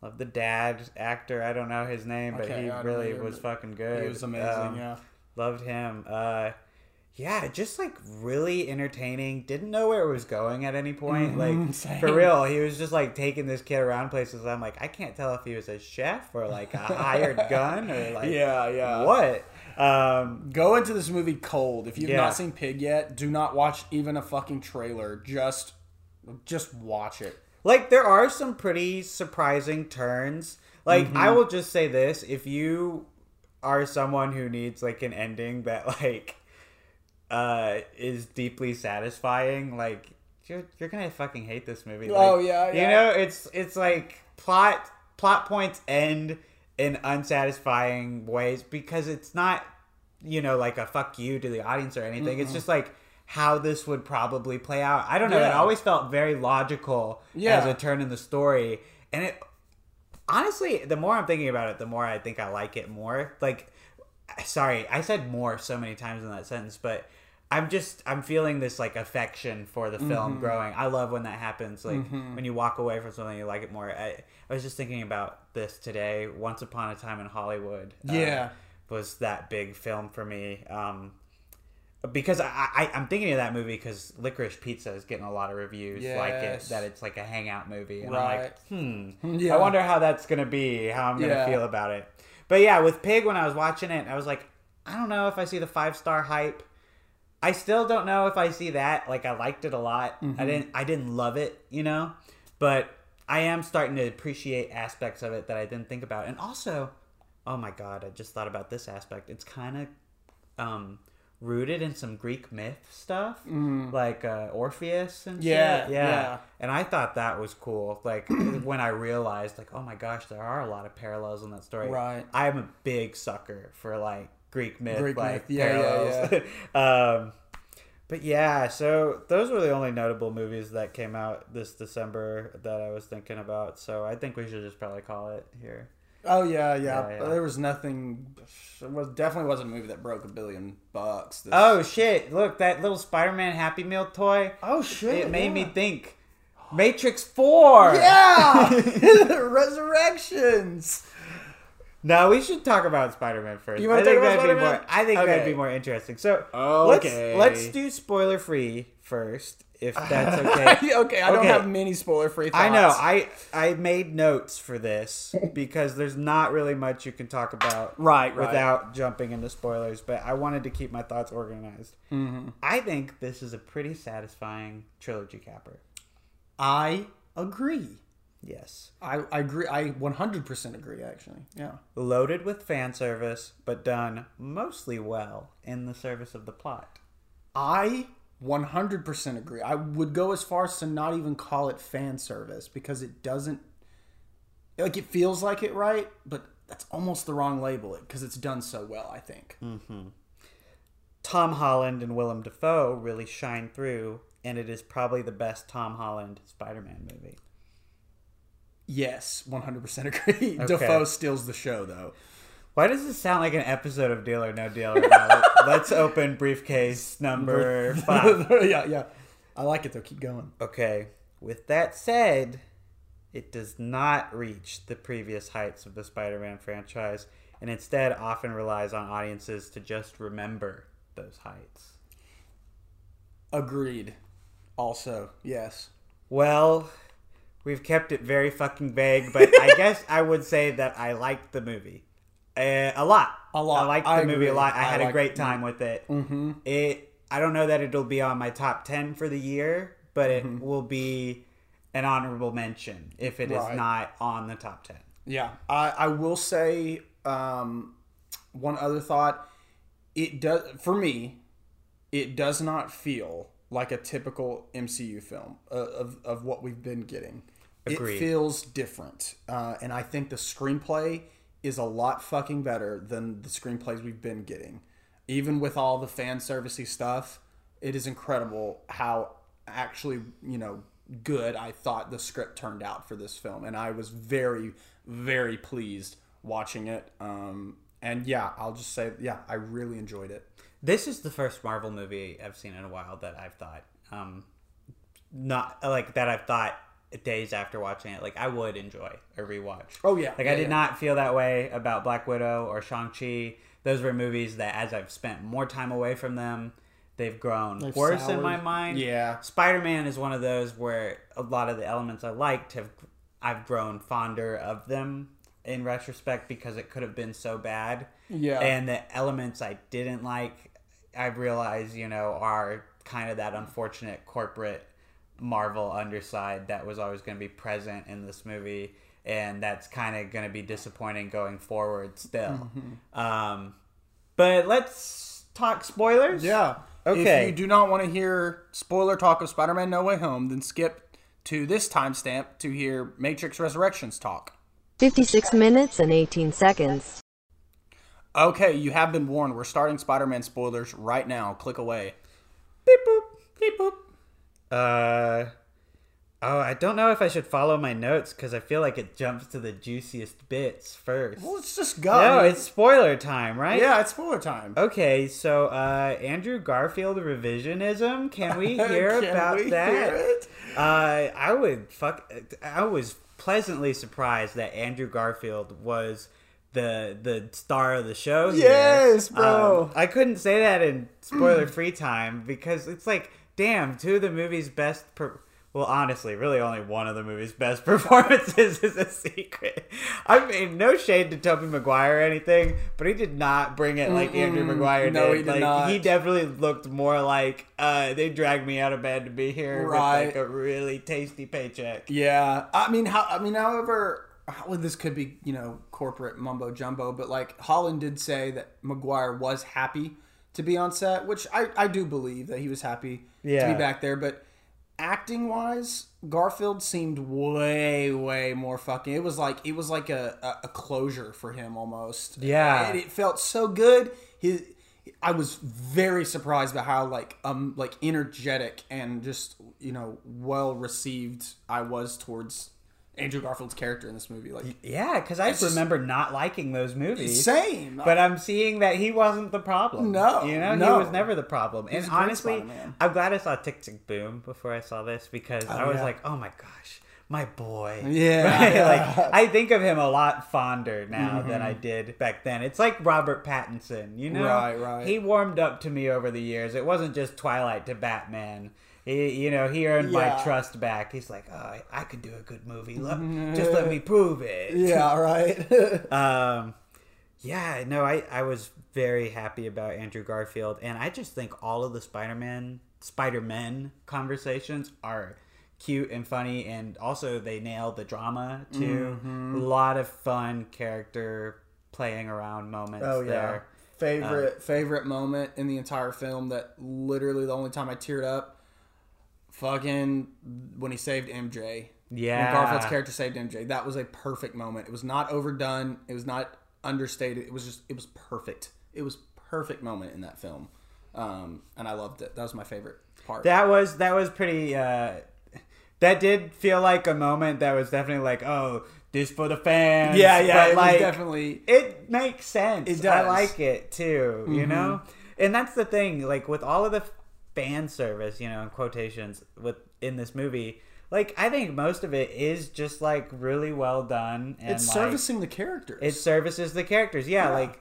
love the dad actor. I don't know his name, but Okay, he I really was fucking good. He was amazing. Um, yeah. Loved him. Uh, yeah, just like really entertaining. Didn't know where it was going at any point. like Mm-hmm, same. for real, he was just like taking this kid around places. I'm like, I can't tell if he was a chef or like a hired gun or like Yeah, yeah. what. Um, Go into this movie cold. If you've Yeah. not seen Pig yet, do not watch even a fucking trailer. Just, just watch it. Like there are some pretty surprising turns. Like I Mm-hmm. will just say this: if you are someone who needs like an ending that like uh is deeply satisfying, like you're you're gonna fucking hate this movie. Like, Oh, yeah, You know, it's it's like plot plot points end in unsatisfying ways because it's not you know like a fuck you to the audience or anything. It's just like how this would probably play out. I don't know. It always felt very logical Yeah. as a turn in the story, and it honestly, the more I'm thinking about it, the more I think I like it more. Like, sorry, I said more so many times in that sentence, but I'm just I'm feeling this like affection for the Mm-hmm. film growing. I love when that happens. Like when you walk away from something, you like it more. I, I was just thinking about this today. Once upon a time in Hollywood, uh, Yeah. was that big film for me. Um, because I, I I'm thinking of that movie because Licorice Pizza is getting a lot of reviews like it that it's like a hangout movie and Right. I'm like hmm Yeah. I wonder how that's gonna be how I'm gonna Yeah. feel about it but yeah with Pig when I was watching it I was like I don't know if I see the five star hype I still don't know if I see that like I liked it a lot Mm-hmm. I didn't I didn't love it you know but I am starting to appreciate aspects of it that I didn't think about and also oh my god I just thought about this aspect it's kind of um rooted in some Greek myth stuff, like uh, Orpheus and Mm. Yeah, shit. yeah, yeah. And I thought that was cool. Like when I realized, like, oh my gosh, there are a lot of parallels in that story. Right. I'm a big sucker for like Greek myth, Greek like myth. Yeah, yeah, parallels. um, but yeah, so those were the only notable movies that came out this December that I was thinking about. So I think we should just probably call it here. Oh yeah, yeah. Yeah, yeah. There was nothing. It was definitely wasn't a movie that broke a billion bucks. This- Oh shit! Look, that little Spider-Man Happy Meal toy. oh shit! it made me think Matrix 4. Yeah, resurrections. No, we should talk about Spider-Man first. You I think talk about that'd be Spider-Man? more I think that'd be more interesting. So, Okay. let's let's do spoiler free first if that's okay. okay, I don't Okay. have many spoiler free. thoughts. I know. I I made notes for this because there's not really much you can talk about Right, right. without jumping into spoilers, but I wanted to keep my thoughts organized. Mm-hmm. I think this is a pretty satisfying trilogy capper. I agree. Yes. I, I agree. I 100% agree. Actually, yeah. loaded with fan service, but done mostly well in the service of the plot. I 100% agree. I would go as far as to not even call it fan service because it doesn't like it feels like it right, but that's almost the wrong label because it's done so well, I think. Mm-hmm. Tom Holland and Willem Dafoe really shine through, and it is probably the best Tom Holland Spider-Man movie. Yes, 100% agree. Dafoe steals the show though. Why does this sound like an episode of Deal or No Deal? Right now? Let's open briefcase number five. yeah, yeah. I like it though. Keep going. Okay, with that said, it does not reach the previous heights of the Spider-Man franchise, and instead often relies on audiences to just remember those heights. Agreed. Also, yes. Well, we've kept it very fucking vague, but I guess I would say that I liked the movie uh, a lot. A lot. I liked the I movie a lot. I, I had a great it. time with it. Mm-hmm. It. I don't know that it'll be on my top ten for the year, but it Mm-hmm. will be an honorable mention if it is Right. not on the top ten. Yeah, I, I will say um, one other thought. It does for me. It does not feel like a typical MCU film uh, of of what we've been getting. Agreed. It feels different, uh, and I think the screenplay is a lot fucking better than the screenplays we've been getting. Even with all the fan servicey stuff, it is incredible how actually you know good I thought the script turned out for this film, and I was very very pleased watching it. Um, and yeah, I'll just say yeah, I really enjoyed it. This is the first Marvel movie I've seen in a while that I've thought, um, not like that I've thought days after watching it, like I would enjoy a rewatch. Oh, yeah. like Yeah, I did yeah. not feel that way about Black Widow or Shang Chi. Those were movies that, as I've spent more time away from them, they've grown They've worse in my mind. Yeah. Spider Man is one of those where a lot of the elements I liked have I've grown fonder of them in retrospect because it could have been so bad. Yeah. And the elements I didn't like, I've realized, you know, are kind of that unfortunate corporate Marvel underside that was always going to be present in this movie. And that's kind of going to be disappointing going forward still. Mm-hmm. Um, but let's talk spoilers. Yeah. Okay. If you do not want to hear spoiler talk of Spider-Man No Way Home, then skip to this timestamp to hear Matrix Resurrections talk. 56 minutes and 18 seconds. Okay, you have been warned. We're starting Spider-Man spoilers right now. Click away. Beep boop. Uh. Oh, I don't know if I should follow my notes because I feel like it jumps to the juiciest bits first. Well, let's just go. No, it's spoiler time, right? yeah, it's spoiler time. Okay, so uh, Andrew Garfield revisionism. Can we hear Can about we that? hear it? Uh, I would fuck. I was pleasantly surprised that Andrew Garfield was the the star of the show. here. Yes, bro. Um, I couldn't say that in spoiler free time because it's like, damn, two of the movie's best. Per- well, honestly, really only one of the movie's best performances is a secret. I mean, no shade to Tobey Maguire or anything, but he did not bring it like Andrew Maguire No, did. he did like, not. He definitely looked more like uh, they dragged me out of bed to be here Right. with like a really tasty paycheck. Yeah, I mean, how? I mean, however, how, well, this could be you know corporate mumbo jumbo, but like Holland did say that Maguire was happy to be on set, which I I do believe that he was happy to be back there, but. Acting wise, Garfield seemed way, way more fucking. It was like it was like a, a, a closure for him almost. Yeah. and it felt so good. His, I was very surprised by how like um like energetic and just you know well received I was towards Andrew Garfield's character in this movie. Like Yeah, because I just- remember not liking those movies. same, But I'm seeing that he wasn't the problem. No, you know, no. he was never the problem. was And honestly, Spider-Man. I'm glad I saw Tick Tick Boom before I saw this because I was yeah. like, oh my gosh, my boy. Yeah, Right? yeah. like I think of him a lot fonder now than Mm-hmm. I did back then. It's like Robert Pattinson, you know? Right, right. He warmed up to me over the years. It wasn't just Twilight to Batman. He, you know, he earned my trust back. He's like, oh, I, I could do a good movie. Look, just let me prove it. yeah, right. Um, yeah, no, I, I was very happy about Andrew Garfield, and I just think all of the Spider-Man, Spider-Men conversations are cute and funny, and also they nail the drama too. Mm-hmm. A lot of fun character playing around moments oh yeah. there. Favorite favorite moment in the entire film that literally the only time I teared up, fucking when he saved MJ. Yeah. when Garfield's character saved MJ. That was a perfect moment. It was not overdone. It was not understated. It was just it was perfect. It was perfect moment in that film, um, and I loved it. That was my favorite part. That was that was pretty. Uh, that did feel like a moment that was definitely like, oh, this for the fans. yeah, yeah, but it like, definitely. it makes sense. It does. I like it too, you know? And that's the thing, like with all of the fan service, you know, in quotations with in this movie, like I think most of it is just like really well done and It's like, servicing the characters. it services the characters. Yeah, Yeah. like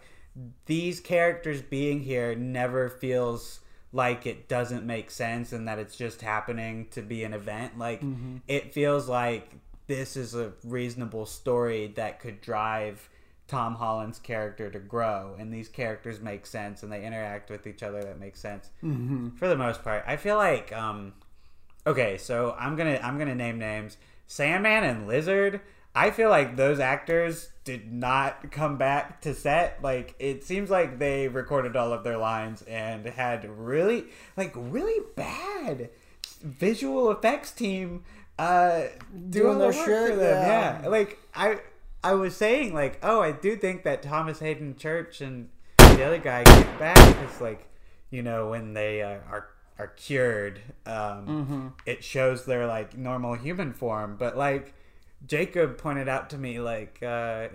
these characters being here never feels like it doesn't make sense and that it's just happening to be an event. Like Mm-hmm. it feels like this is a reasonable story that could drive Tom Holland's character to grow and these characters make sense and they interact with each other that makes sense. Mm-hmm. For the most part. I feel like um Okay, so I'm gonna I'm gonna name names. Sandman and Lizard. I feel like those actors did not come back to set. Like it seems like they recorded all of their lines and had really like really bad visual effects team uh doing, Doing their their work shit, for them. yeah. Yeah. Like I I was saying like, oh, I do think that Thomas Haden Church and the other guy get back because like you know when they uh, are are cured um Mm-hmm. it shows their like normal human form but like jacob pointed out to me like uh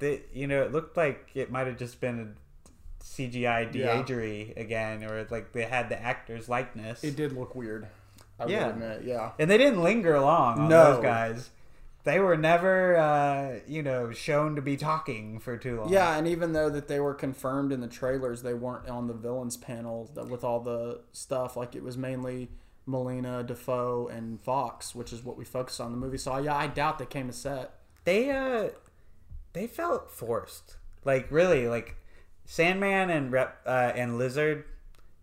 that you know it looked like it might have just been a cgi de-agery again or like they had the actor's likeness it did look weird. I Yeah. admit. Yeah. and they didn't linger long on No. those guys they were never, uh, you know, shown to be talking for too long. Yeah, and even though that they were confirmed in the trailers, they weren't on the villains panel with all the stuff. Like it was mainly Molina, Dafoe, and Foxx, which is what we focused on in the movie. So yeah, I doubt they came to set. they uh they felt forced like really like sandman and rep uh, and lizard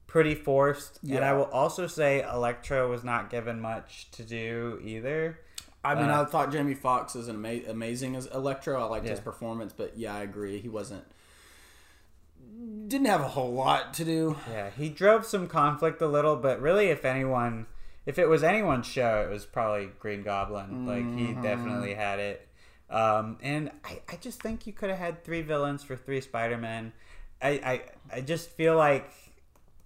pretty forced and i will also say electro was not given much to do either I mean, Uh, I thought Jamie Foxx is an ama- amazing as Electro. I liked his performance, but yeah, I agree. He wasn't. Didn't have a whole lot to do. yeah he drove some conflict a little but really if anyone if it was anyone's show it was probably green goblin like he definitely had it um, and I, I just think you could have had three villains for three spider-men I, I, I just feel like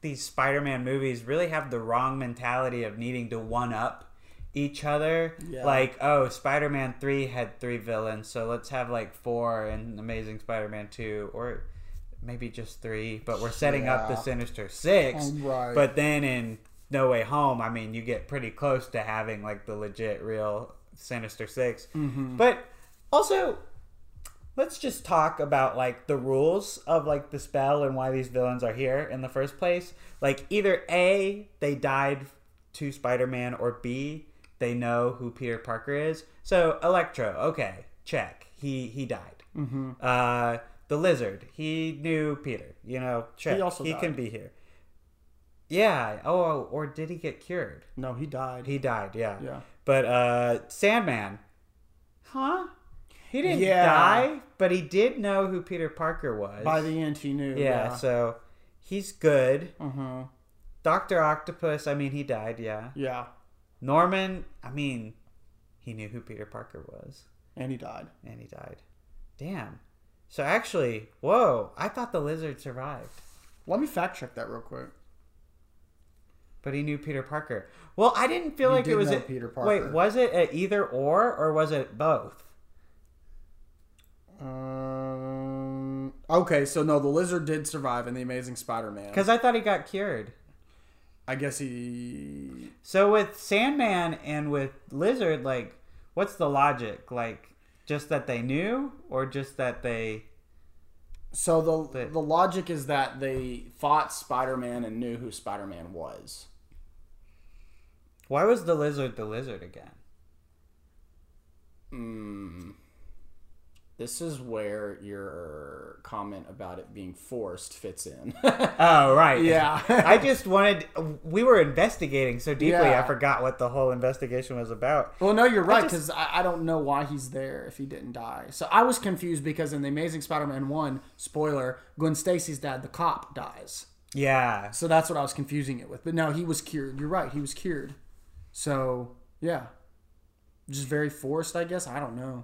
these Spider-Man movies really have the wrong mentality of needing to one up each other. Yeah. Like, oh, Spider-Man 3 had three villains, so let's have like four in Amazing Spider-Man 2 or maybe just 3, but we're setting up the Sinister 6. Right. But then in No Way Home, I mean, you get pretty close to having like the legit real Sinister 6. Mm-hmm. But also let's just talk about like the rules of like the spell and why these villains are here in the first place. Like either A, they died to Spider-Man or B, they know who Peter Parker is. So Electro, okay, check. He he died. Mm-hmm. Uh the lizard, he knew Peter. You know, check. He also he can be here. Yeah. Oh, or did he get cured? No, he died. He died. Yeah. Yeah. But uh, Sandman, huh? He didn't Yeah. die, but he did know who Peter Parker was. By the end, he knew. yeah, Yeah. so he's good. hmm Doctor Octopus, I mean, he died. Yeah. Yeah. Norman, I mean, he knew who Peter Parker was, And he died. and he died. Damn. So actually, whoa! I thought the lizard survived, Let me fact check that real quick. but he knew Peter Parker. Well, I didn't feel He like it was a, Peter Parker. Wait, was it a either or, or was it both? Um. Okay, so no, the lizard did survive in the Amazing Spider-Man. Because I thought he got cured. I guess he. So with Sandman and with Lizard, like, what's the logic? Like, just that they knew, or just that they? So the But- the logic is that they fought Spider-Man and knew who Spider-Man was. Why was the Lizard the Lizard again? Hmm. This is where your comment about it being forced fits in. Oh right, Yeah. I just wanted. We were investigating so deeply, I forgot what the whole investigation was about. well, no, you're right because I, I don't know why he's there if he didn't die. So I was confused because in the Amazing Spider-Man one, spoiler, Gwen Stacy's dad, the cop, dies. Yeah, So that's what I was confusing it with. But no, he was cured. You're right. He was cured. So yeah, just very forced, I guess. I don't know.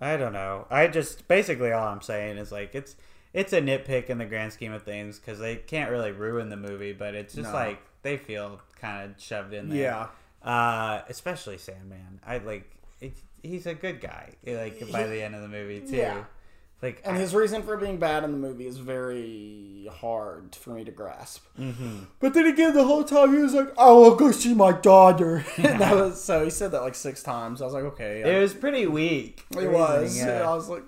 I don't know. I just basically all I'm saying is like it's it's a nitpick in the grand scheme of things because they can't really ruin the movie, but it's just No. like they feel kind of shoved in there. Yeah. Uh, especially Sandman. I like. It, he's a good guy. Like by the end of the movie too. Yeah. Like And I- his reason for being bad in the movie is very hard for me to grasp. Mm-hmm. But then again, the whole time he was like, "I will go see my daughter." and that was so he said that like six times. I was like, "Okay." it was pretty weak. it was. yeah. I was like,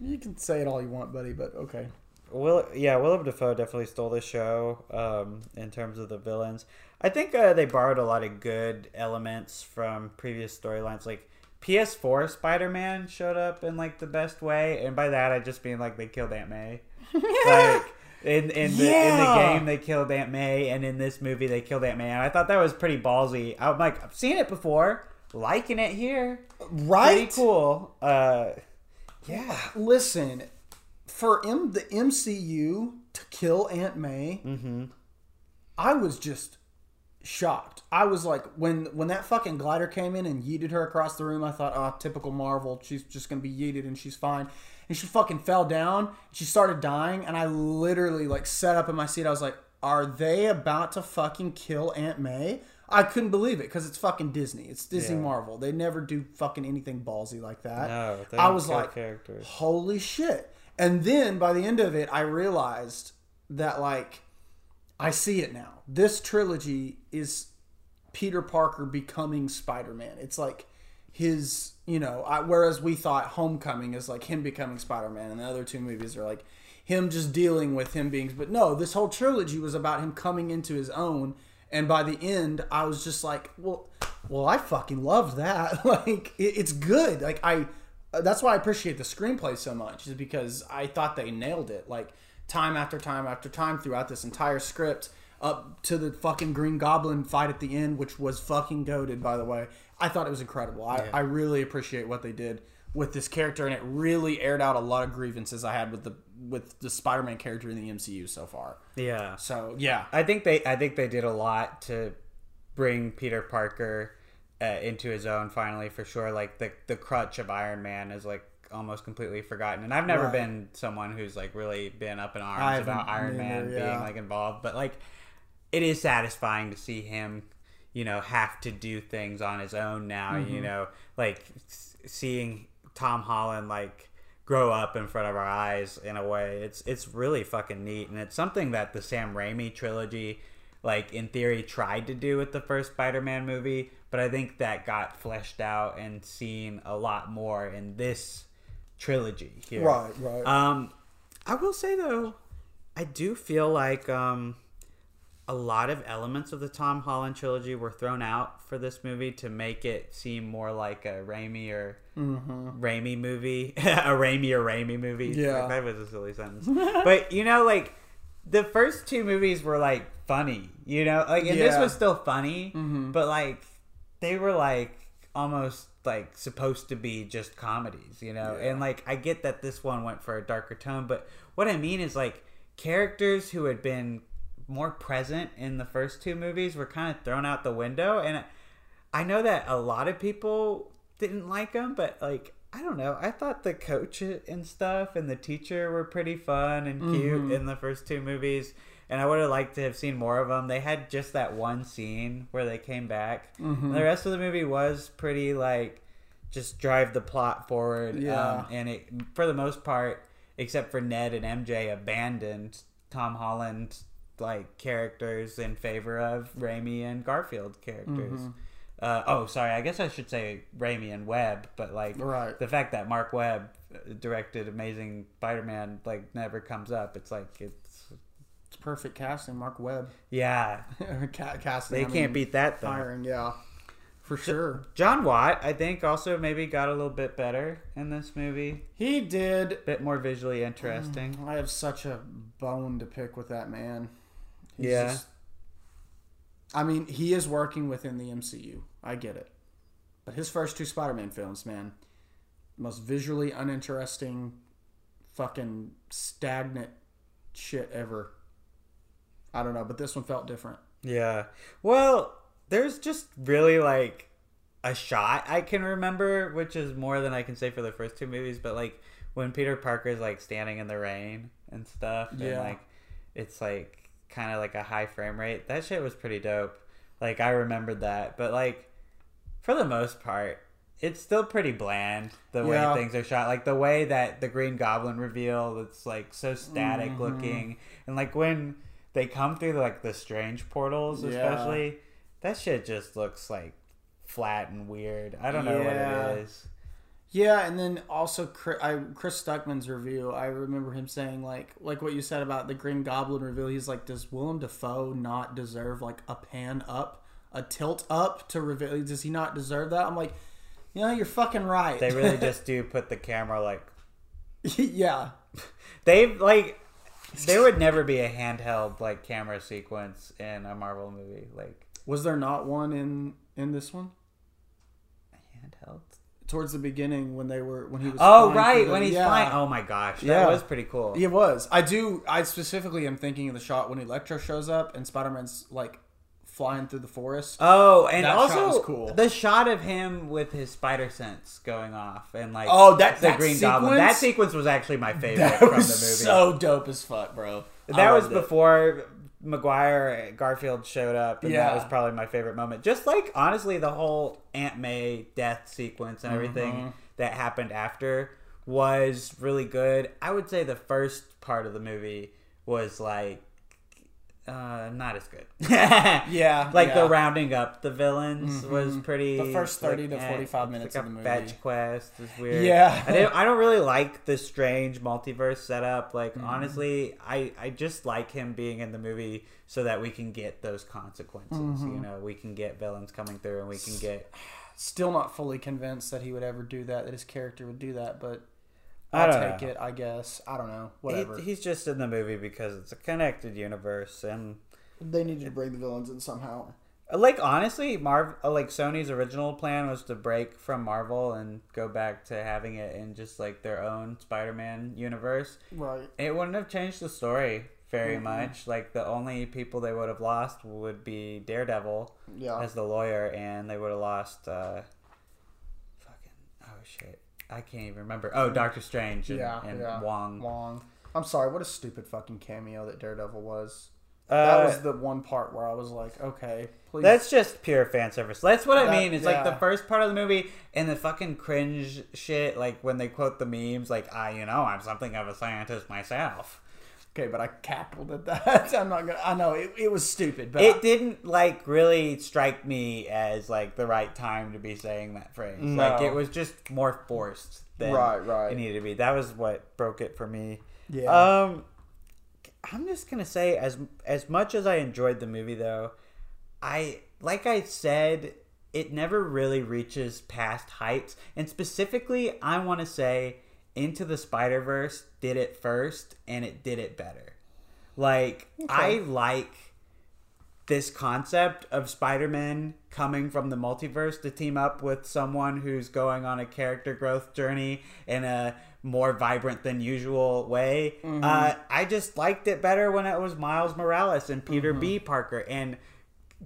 "You can say it all you want, buddy, but okay." Will yeah, Willem Dafoe definitely stole the show um, in terms of the villains. I think uh, they borrowed a lot of good elements from previous storylines. Like PS4 Spider Man showed up in like the best way, and by that I just mean like they killed Aunt May. like in in the in the game they killed Aunt May, and in this movie they killed Aunt May, and I thought that was pretty ballsy. I'm like I've seen it before, liking it here, right? pretty cool. Uh, yeah. Listen, for M- the MCU to kill Aunt May, I was just shocked. I was like, when when that fucking glider came in and yeeted her across the room, I thought, oh, typical Marvel. She's just gonna be yeeted and she's fine. And she fucking fell down. She started dying, and I literally like sat up in my seat. I was like, are they about to fucking kill Aunt May? I couldn't believe it because it's fucking Disney. It's Disney Yeah. Marvel. They never do fucking anything ballsy like that. No, they I was like, characters. holy shit. And then by the end of it, I realized that, like, I see it now. This trilogy is Peter Parker becoming Spider Man. It's like his you know I, whereas we thought Homecoming is like him becoming Spider Man, and the other two movies are like him just dealing with him being. But no, this whole trilogy was about him coming into his own. And by the end, I was just like, well, well, I fucking loved that. like, it, it's good. Like, I, that's why I appreciate the screenplay so much, is because I thought they nailed it. Like, time after time after time throughout this entire script, up to the fucking Green Goblin fight at the end, which was fucking goaded, by the way. I thought it was incredible. I, I really appreciate what they did with this character, and it really aired out a lot of grievances I had with the with the Spider-Man character in the MCU so far. Yeah. So yeah, I think they I think they did a lot to bring Peter Parker uh, into his own finally for sure. Like the the crutch of Iron Man is like almost completely forgotten. And I've never Right. been someone who's like really been up in arms about Iron Man yeah. being like involved, but like it is satisfying to see him, you know, have to do things on his own now, Mm-hmm. you know, like seeing Tom Holland like grow up in front of our eyes in a way. It's it's really fucking neat and it's something that the Sam Raimi trilogy like in theory tried to do with the first Spider-Man movie, but I think that got fleshed out and seen a lot more in this trilogy here. right, right. Um, I will say though, I do feel like um, a lot of elements of the Tom Holland trilogy were thrown out for this movie to make it seem more like a Raimi or Raimi movie, a Raimi or Raimi movie. Yeah. that was a silly sentence. but you know, like the first two movies were like funny, you know, like and this was still funny, but like they were like almost like supposed to be just comedies, you know? And like I get that this one went for a darker tone, but what I mean is like characters who had been more present in the first two movies were kind of thrown out the window and I know that a lot of people didn't like them, but like I don't know. I thought the coach and stuff and the teacher were pretty fun and cute mm-hmm. in the first two movies, and I would have liked to have seen more of them. They had just that one scene where they came back. And the rest of the movie was pretty like just drive the plot forward. Yeah. Um, and it for the most part, except for Ned and MJ, abandoned Tom Holland like characters in favor of Raimi and Garfield characters. Uh, oh, sorry. I guess I should say Raimi and Webb, but like Right. the fact that Marc Webb uh, directed Amazing Spider-Man like never comes up. It's like it's perfect casting. Marc Webb, yeah, Ca- casting. they I can't mean, beat that though. hiring. Yeah, for sure. John Watt, I think, also maybe got a little bit better in this movie. He did. A bit more visually interesting. Mm, I have such a bone to pick with that man. He's Yeah. just- I mean, he is working within the MCU. I get it. But his first two Spider Man films, man, most visually uninteresting, fucking stagnant shit ever. I don't know, but this one felt different. Yeah. Well, there's just really like a shot I can remember, which is more than I can say for the first two movies, but like when Peter Parker's like standing in the rain and stuff and Yeah. like it's like kind of like a high frame rate. That shit was pretty dope. Like I remembered that, but like for the most part, it's still pretty bland the way things are shot. Like the way that the Green Goblin reveal, it's like so static Mm-hmm. looking, and like when they come through like the strange portals, Yeah. especially, that shit just looks like flat and weird. I don't know what it is. Yeah, and then also Chris, I, Chris Stuckman's review. I remember him saying like like what you said about the Green Goblin reveal. He's like, does Willem Dafoe not deserve like a pan up, a tilt up to reveal? Does he not deserve that? I'm like, you know, you're fucking right. They really just do put the camera like yeah, they've like there would never be a handheld like camera sequence in a Marvel movie like was there not one in in this one handheld. towards the beginning when they were when he was? Oh right, the- when he's yeah. flying. Oh my gosh, that Yeah. was pretty cool. It was. I do. I specifically am thinking of the shot when Electro shows up and Spider Man's like flying through the forest. Oh, and That shot also was cool. the shot of him with his spider sense going off and like Oh, that- the that Green Goblin. That sequence? sequence was actually my favorite that from the movie. so dope as fuck, bro. That was loved it. before Maguire Garfield showed up, and that was probably my favorite moment. Just like honestly, the whole Aunt May death sequence and everything Mm-hmm. that happened after was really good. I would say the first part of the movie was like uh, not as good. Yeah, like the rounding up the villains was pretty. The first 30 to eh, 45 it's minutes like of the fetch quest is weird. Yeah. I don't, I don't really like the strange multiverse setup. Like Mm-hmm. honestly, I I just like him being in the movie so that we can get those consequences. Mm-hmm. You know, we can get villains coming through, and we can get. Still not fully convinced that he would ever do that. That his character would do that, but I'll don't take know. it. I guess. I don't know. He, Whatever. he's just in the movie because it's a connected universe and. they needed to bring the villains in somehow. Like honestly, Marv uh, like Sony's original plan was to break from Marvel and go back to having it in just like their own Spider-Man universe. Right. It wouldn't have changed the story very much. Like the only people they would have lost would be Daredevil Yeah. as the lawyer, and they would have lost. uh Fucking oh shit, I can't even remember. Oh, Doctor Strange and, yeah. and yeah. Wong. Wong. I'm sorry. What a stupid fucking cameo that Daredevil was. Uh, That was the one part where I was like, okay, please. That's just pure fan service. That's what I mean. It's like the first part of the movie and the fucking cringe shit, like when they quote the memes, like, I, you know, I'm something of a scientist myself. Okay, but I cackled at that. I'm not gonna. I know it, it was stupid, but It didn't like really strike me as like the right time to be saying that phrase. Like it was just more forced than Right, right. it needed to be. That was what broke it for me. Yeah. Um I'm just gonna say as as much as I enjoyed the movie though, I like I said, it never really reaches past heights. And specifically I wanna say Into the Spider Verse did it first and it did it better. Like I like this concept of Spider-Man coming from the multiverse to team up with someone who's going on a character growth journey in a more vibrant than usual way. Uh, I just liked it better when it was Miles Morales and Peter B. Parker. And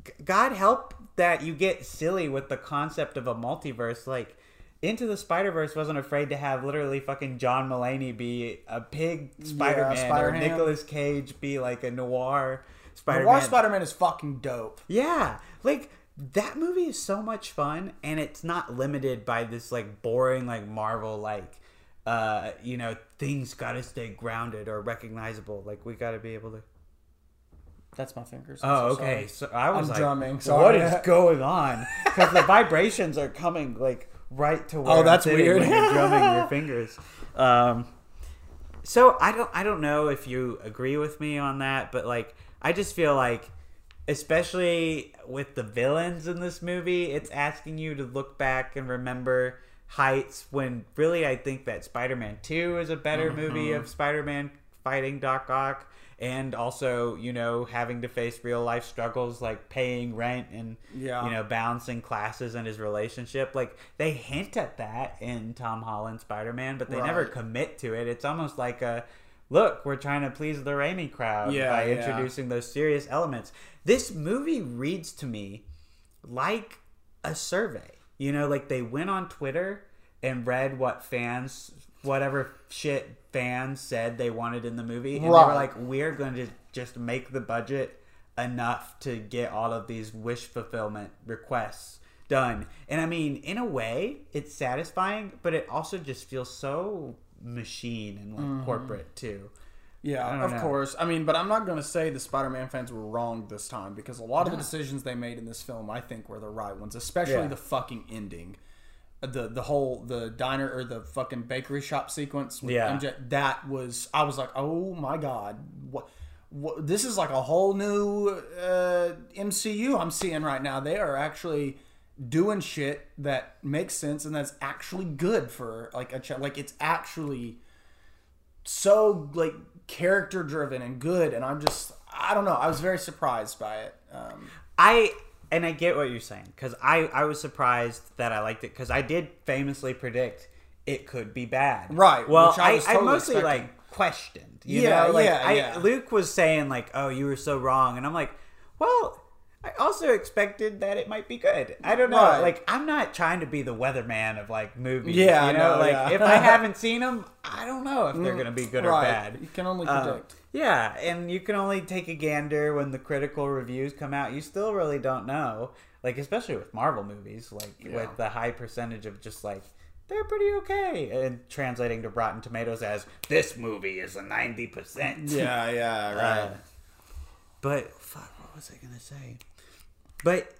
g- God help that you get silly with the concept of a multiverse. Like, Into the Spider Verse wasn't afraid to have literally fucking John Mulaney be a pig Spider Man or Spider-Ham. Nicolas Cage be like a noir Spider Man. Noir Spider Man is fucking dope. Yeah, like that movie is so much fun, and it's not limited by this like boring like Marvel like uh you know things got to stay grounded or recognizable. Like we got to be able to. That's my fingers. I'm Oh, so okay. sorry. So I was I'm like, drumming, What sorry." is going on? Because the vibrations are coming like right to where Oh, that's weird. when you're drumming your fingers. Um, so I don't I don't know if you agree with me on that, but like I just feel like especially with the villains in this movie, it's asking you to look back and remember heights when really I think that Spider-Man 2 is a better movie Mm-hmm. of Spider-Man fighting Doc Ock and also, you know, having to face real life struggles like paying rent and Yeah. you know, balancing classes and his relationship. Like they hint at that in Tom Holland Spider-Man, but they never commit to it. It's almost like a look, we're trying to please the Raimi crowd Yeah, by yeah. introducing those serious elements. This movie reads to me like a survey. You know, like they went on Twitter and read what fans, whatever shit fans said they wanted in the movie, and they were like, "We're going to just make the budget enough to get all of these wish fulfillment requests done." And I mean, in a way, it's satisfying, but it also just feels so machine and like mm-hmm. corporate too. Yeah, of know. course. I mean, but I'm not going to say the Spider-Man fans were wrong this time because a lot of the decisions they made in this film, I think, were the right ones. Especially Yeah. the fucking ending, the the whole the diner or the fucking bakery shop sequence. With Yeah. MJ, that was. I was like, oh my god, what. What, this is like a whole new uh, MCU I'm seeing right now. They are actually doing shit that makes sense and that's actually good for like a ch- like it's actually so like character driven and good and i'm just i don't know i was very surprised by it um I and I get what you're saying because I I was surprised that I liked it because I did famously predict it could be bad. Right, Well, which I I, was I, mostly expecting. like questioned. You Yeah, know, like yeah, I, yeah. Luke was saying like, "Oh, you were so wrong," and I'm like, "Well." I also expected that it might be good. I don't know. Right. Like, I'm not trying to be the weatherman of like movies. Yeah, you know. no, like, yeah. if I haven't seen them, I don't know if they're gonna be good or bad. you can only Uh, predict yeah, and you can only take a gander when the critical reviews come out. You still really don't know. Like especially with Marvel movies, like with the high percentage of just like they're pretty okay and translating to Rotten Tomatoes as this movie is a 90%. yeah yeah Uh, but fuck, what was I gonna say? But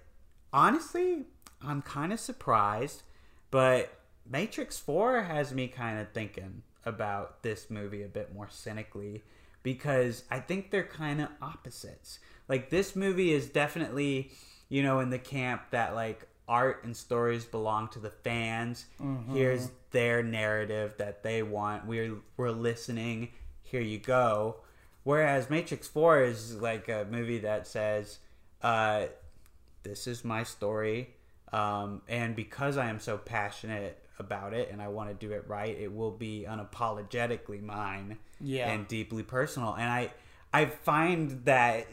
honestly, I'm kind of surprised. But Matrix Four has me kind of thinking about this movie a bit more cynically because I think they're kind of opposites. Like this movie is definitely, you know, in the camp that like art and stories belong to the fans. Here's their narrative that they want. We're we're listening. Here you go. Whereas Matrix 4 is like a movie that says, uh, this is my story. Um, and because I am so passionate about it and I want to do it right, it will be unapologetically mine Yeah. and deeply personal. And I, I find that,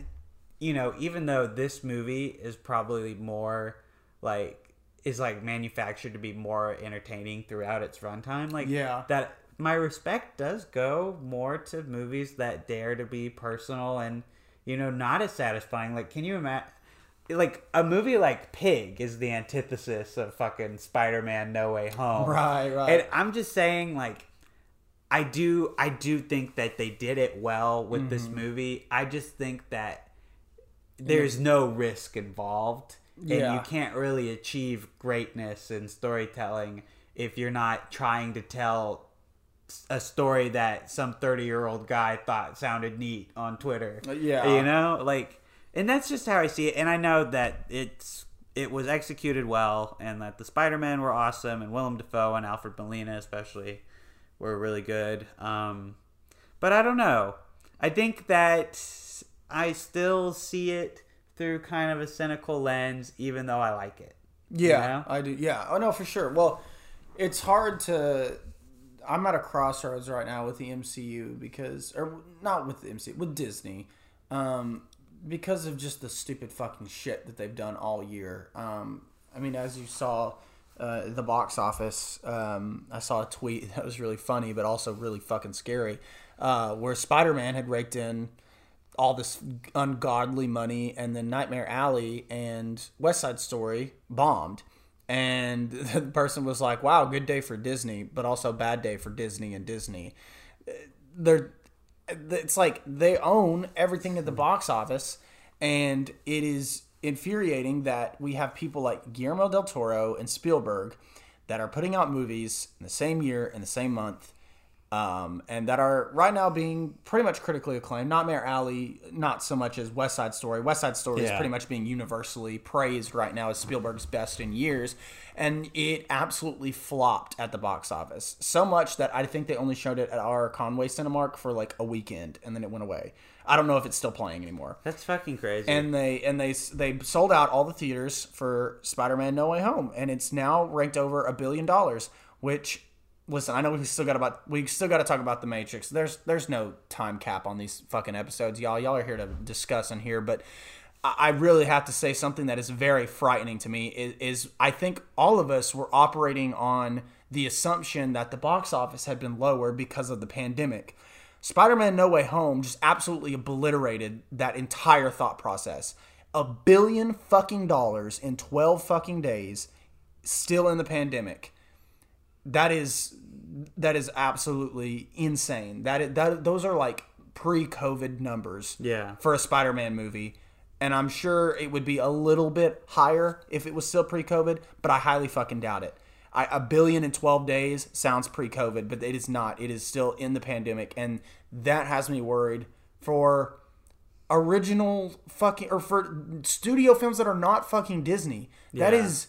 you know, even though this movie is probably more like, is like manufactured to be more entertaining throughout its runtime, like, Yeah. that my respect does go more to movies that dare to be personal and you know not as satisfying like can you imagine like a movie like pig is the antithesis of fucking spider-man no way home Right, right. and i'm just saying like i do i do think that they did it well with this Mm-hmm. movie i just think that there's no risk involved and Yeah. you can't really achieve greatness in storytelling if you're not trying to tell a story that some 30 year old guy thought sounded neat on Twitter. yeah. You know, like, and that's just how I see it. And I know that it's, it was executed well and that the Spider-Man were awesome and Willem Dafoe and Alfred Molina especially were really good. Um, but I don't know. I think that I still see it through kind of a cynical lens, even though I like it. you Yeah, know? I do. Yeah, oh no, for sure. Well, it's hard to. I'm at a crossroads right now with the MCU because, or not with the MCU, with Disney, um, because of just the stupid fucking shit that they've done all year. Um, I mean, as you saw, uh, the box office, um, I saw a tweet that was really funny, but also really fucking scary, uh, where Spider Man had raked in all this ungodly money, and then Nightmare Alley and West Side Story bombed. And the person was like, "Wow, good day for Disney, but also bad day for Disney and Disney." They're, it's like they own everything at the box office, and it is infuriating that we have people like Guillermo del Toro and Spielberg that are putting out movies in the same year in the same month um, and that are right now being pretty much critically acclaimed. Nightmare Alley, not so much as West Side Story. West Side Story is pretty much being universally praised right now as Spielberg's best in years, and it absolutely flopped at the box office. So much that I think they only showed it at our Conway Cinemark for like a weekend, and then it went away. I don't know if it's still playing anymore That's fucking crazy. and they and they they sold out all the theaters for Spider-Man No Way Home, and it's now ranked over a billion dollars. Which, listen, I know we still got about we still got to talk about the Matrix. There's there's no time cap on these fucking episodes, y'all. Y'all are here to discuss and hear, but I I really have to say something that is very frightening to me is, is I think all of us were operating on the assumption that the box office had been lower because of the pandemic. Spider-Man No Way Home just absolutely obliterated that entire thought process. A billion fucking dollars in 12 fucking days still in the pandemic. That is that is absolutely insane. That is, that those are like pre-COVID numbers Yeah. for a Spider-Man movie. And I'm sure it would be a little bit higher if it was still pre-COVID, but I highly fucking doubt it. I, a billion in 12 days sounds pre-COVID, but it is not. It is still in the pandemic, and that has me worried for original fucking or for studio films that are not fucking Disney. That Yeah. is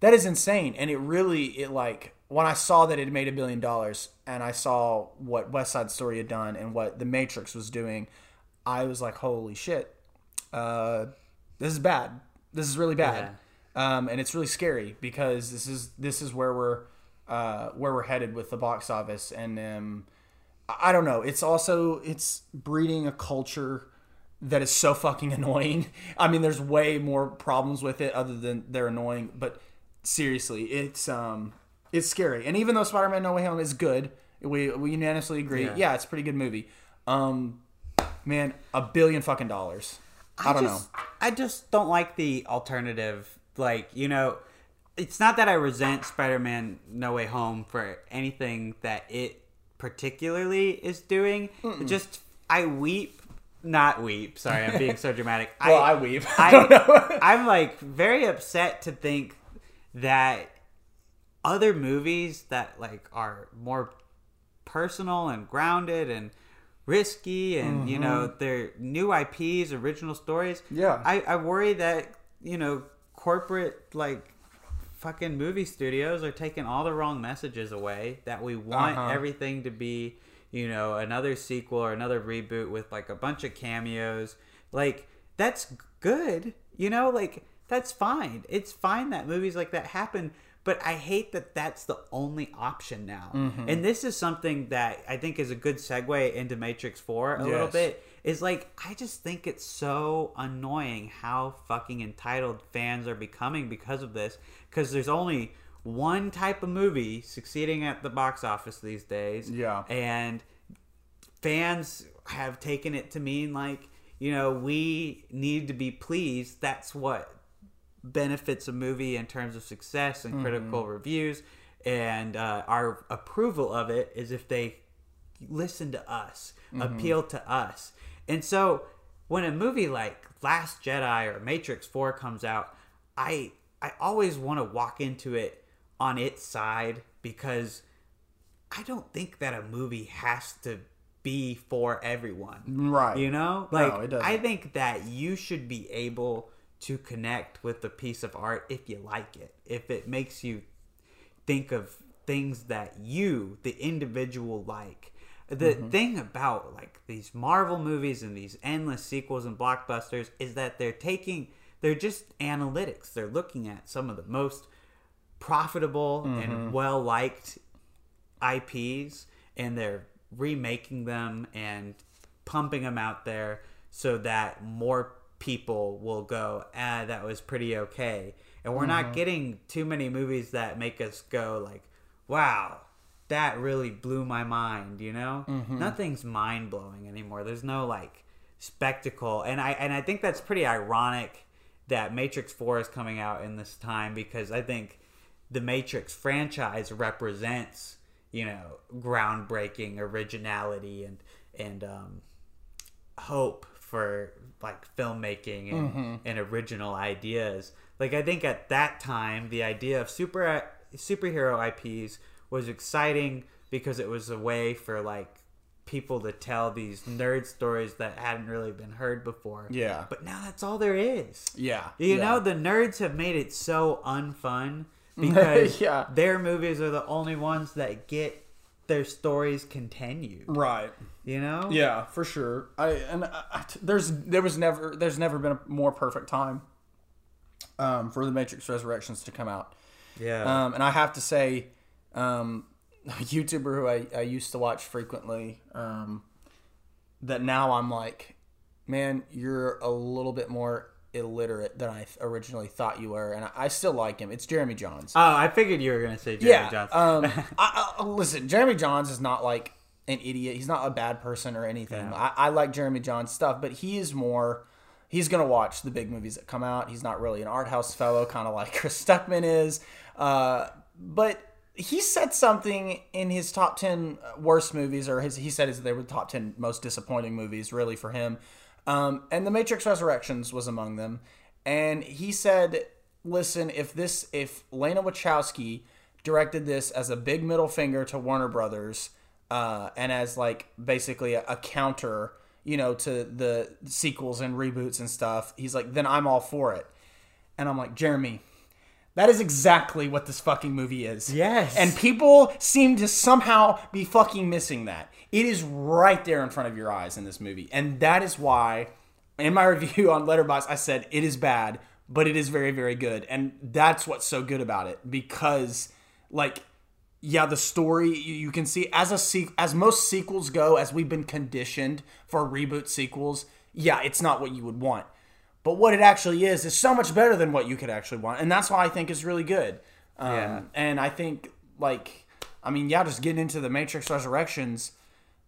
that is insane, and it really it like when I saw that it made a billion dollars, and I saw what West Side Story had done and what The Matrix was doing, I was like, holy shit, uh, this is bad. This is really bad, um, and it's really scary because this is this is where we're uh, where we're headed with the box office, and um, I I don't know. It's also it's breeding a culture that is so fucking annoying. I mean, there's way more problems with it other than they're annoying, but seriously, it's um it's scary. And even though Spider-Man No Way Home is good, we we unanimously agree. Yeah, Yeah. it's a pretty good movie. Um man, a billion fucking dollars. I, don't just, know. I just don't like the alternative. Like, you know, it's not that I resent Spider Man No Way Home for anything that it particularly is doing. It just, I weep not weep. Sorry, I'm being so dramatic. Well, I weep. I I, don't know. I'm like very upset to think that other movies that like are more personal and grounded and risky and you know they're new IPs, original stories. Mm-hmm. Yeah. I, I worry that you know corporate like fucking movie studios are taking all the wrong messages away that we want Uh-huh. everything to be you know another sequel or another reboot with like a bunch of cameos like that's good you know like that's fine it's fine that movies like that happen but i hate that that's the only option now Mm-hmm. and this is something that i think is a good segue into matrix 4 a little bit is like I just think it's so annoying how fucking entitled fans are becoming because of this. Because there's only one type of movie succeeding at the box office these days. Yeah. and fans have taken it to mean like you know we need to be pleased. That's what benefits a movie in terms of success and critical reviews and uh, our approval of it is if they listen to us appeal to us. And so when a movie like last jedi or matrix 4 comes out i i always want to walk into it on its side because i don't think that a movie has to be for everyone. Right. you know? No, like it i think that you should be able to connect with a piece of art if you like it if it makes you think of things that you the individual like the Mm-hmm. thing about like these marvel movies and these endless sequels and blockbusters is that they're taking they're just analytics they're looking at some of the most profitable Mm-hmm. and well liked IPs and they're remaking them and pumping them out there so that more people will go, ah, that was pretty okay. And we're not getting too many movies that make us go like, wow, that really blew my mind, you know? Nothing's mind blowing anymore. There's no like spectacle. And I and I think that's pretty ironic that Matrix 4 is coming out in this time because I think the Matrix franchise represents, you know, groundbreaking originality and and um, hope for like filmmaking and, mm-hmm. and original ideas. Like I think at that time, the idea of super superhero IPs was exciting because it was a way for like people to tell these nerd stories that hadn't really been heard before. Yeah. But now that's all there is. Yeah. You yeah. know, the nerds have made it so unfun because Yeah. their movies are the only ones that get their stories continued. Right. You know? Yeah, for sure. I and I, there's there was never there's never been a more perfect time um, for the Matrix Resurrections to come out. Yeah. Um, and I have to say, um, a YouTuber who I, I used to watch frequently, um, that now I'm like, man, you're a little bit more illiterate than I originally thought you were, and I, still like him. It's Jeremy Jahns. oh, I figured you were going to say Jeremy yeah. Johnson. Um, I, I, listen, Jeremy Jahns is not like an idiot. He's not a bad person or anything. I, I like Jeremy Jahns stuff, but he is more. He's gonna watch the big movies that come out. He's not really an art house fellow, kind of like Chris Stuckman is. Uh, but he said something in his top ten worst movies, or his he said his, they were the top ten most disappointing movies, really for him. Um, and The Matrix Resurrections was among them. And he said, "Listen, if this, if Lana Wachowski directed this as a big middle finger to Warner Brothers, uh, and as like basically a, a counter, you know, to the sequels and reboots and stuff, he's like, then I'm all for it." And I'm like, Jeremy, that is exactly what this fucking movie is. Yes. And people seem to somehow be fucking missing that. It is right there in front of your eyes in this movie. And that is why in my review on Letterboxd I said it is bad, but it is very very good. And that's what's so good about it because like yeah, the story you, can see as a se- as most sequels go, as we've been conditioned for reboot sequels. Yeah, it's not what you would want, but what it actually is is so much better than what you could actually want, and that's why I think is really good. Um, Yeah. and I think like, I mean, yeah, just getting into the Matrix Resurrections.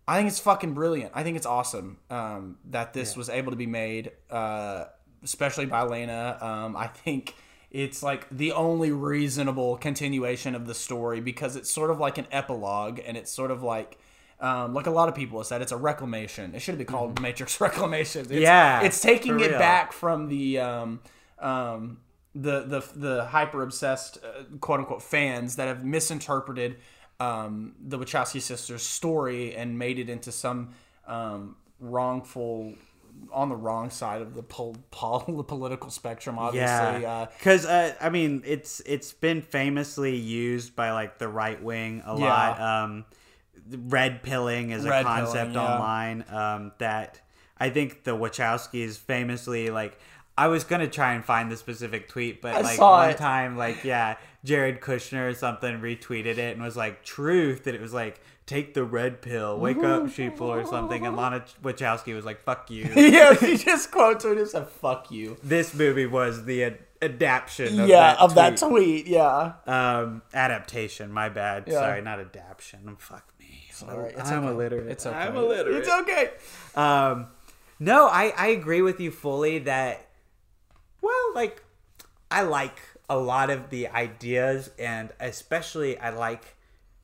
I think it's fucking brilliant. I think it's awesome um, that this was able to be made, uh, especially by Lana. Um, I think it's like the only reasonable continuation of the story because it's sort of like an epilogue and it's sort of like Um, like a lot of people have said, it's a reclamation. It should be called Matrix Reclamation. It's, Yeah, it's taking it back from the um, um, the the the hyper obsessed uh, quote unquote fans that have misinterpreted um, the Wachowski sisters' story and made it into some um, wrongful on the wrong side of the pol- pol- the political spectrum. Obviously, Yeah, uh, because uh, I mean, it's it's been famously used by like the right wing a Yeah. lot. Um, red pilling is Red a concept pilling, yeah. online um, that I think the Wachowskis famously like. I was gonna try and find the specific tweet, but I like one it. time, like yeah, Jared Kushner or something retweeted it and was like, "Truth," that it was like, "Take the red pill, wake up, sheeple," or something. And Lana Wachowski was like, "Fuck you." yeah, she just quote tweeted and said "fuck you." this movie was the ad- adaptation of yeah, that of that tweet. tweet. Yeah, um adaptation my bad Yeah. sorry not adaptation fuck me all right. It's i'm okay. illiterate It's okay. i'm illiterate It's okay. um no i i agree with you fully that well like i like a lot of the ideas and especially i like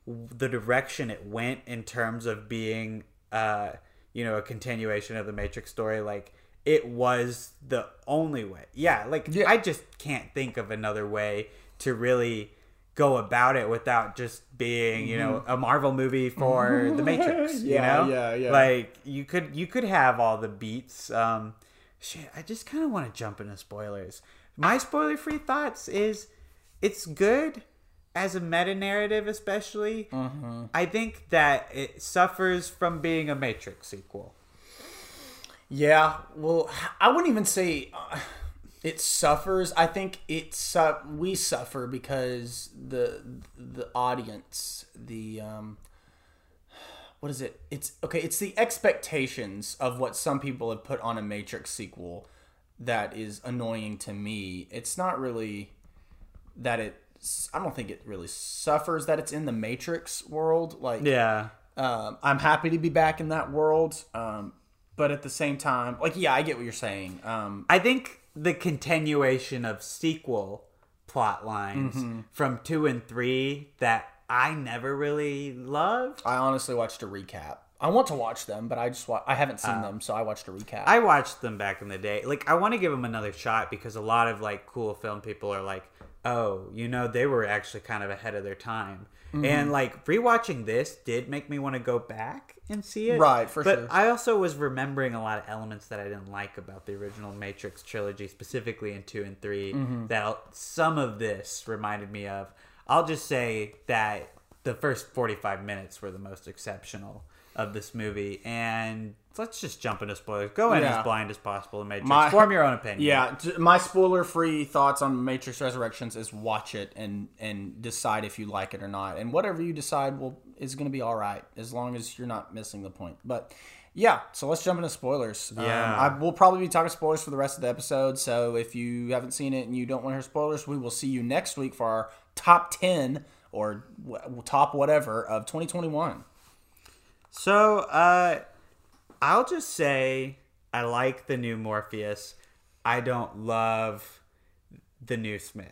the direction it went in terms of being uh you know a continuation of the matrix story like it was the only way yeah like Yeah. i just can't think of another way to really go about it without just being you know a marvel movie for the matrix Mm-hmm. Yeah, you know yeah, yeah. like you could you could have all the beats um shit i just kind of want to jump into spoilers my spoiler free thoughts is it's good as a meta narrative especially Mm-hmm. i think that it suffers from being a matrix sequel Yeah, well, I wouldn't even say uh, it suffers. I think it's su- we suffer because the the audience, the um, what is it? It's okay. It's the expectations of what some people have put on a Matrix sequel that is annoying to me. It's not really that it. I don't think it really suffers that it's in the Matrix world. Like, yeah um, I'm happy to be back in that world. Um, but at the same time, like, yeah, I get what you're saying. Um, i think the continuation of sequel plot lines Mm-hmm. from two and three that i never really loved I honestly watched a recap. I want to watch them, but I just wa- I haven't seen them, so I watched a recap. I watched them back in the day. Like I want to give them another shot because a lot of like cool film people are like, "Oh, you know, they were actually kind of ahead of their time." Mm-hmm. And like rewatching this did make me want to go back and see it. Right, for but sure. I also was remembering a lot of elements that I didn't like about the original Matrix trilogy, specifically in 2 and 3 Mm-hmm. that some of this reminded me of. I'll just say that the first 45 minutes were the most exceptional of this movie and let's just jump into spoilers. Go in Yeah. as blind as possible in Matrix. My- Form your own opinion. yeah, my spoiler-free thoughts on Matrix Resurrections is watch it and and decide if you like it or not, and whatever you decide will is going to be all right as long as you're not missing the point. But yeah, so let's jump into spoilers. Yeah. um, I will probably be talking spoilers for the rest of the episode. So if you haven't seen it and you don't want to hear spoilers, we will see you next week for our top ten or w- top whatever of 2021. So, uh, I'll just say I like the new Morpheus. I don't love the new Smith.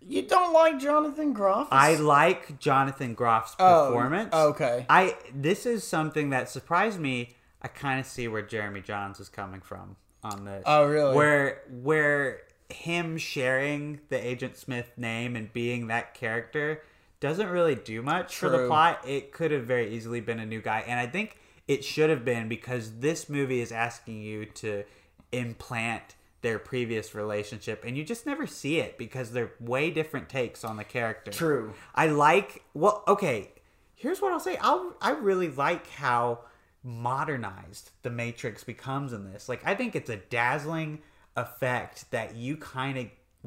You don't like Jonathan Groff? I like Jonathan Groff's Oh, performance. okay. I this is something that surprised me. I kind of see where Jeremy Jahns is coming from on this. Oh, really? Where where him sharing the Agent Smith name and being that character doesn't really do much for the plot. It could have very easily been a new guy, and I think it should have been because this movie is asking you to implant their previous relationship and you just never see it because they're way different takes on the character. True. I like well okay, here's what I'll say. I'll I really like how modernized the Matrix becomes in this. Like I think it's a dazzling effect that you kind of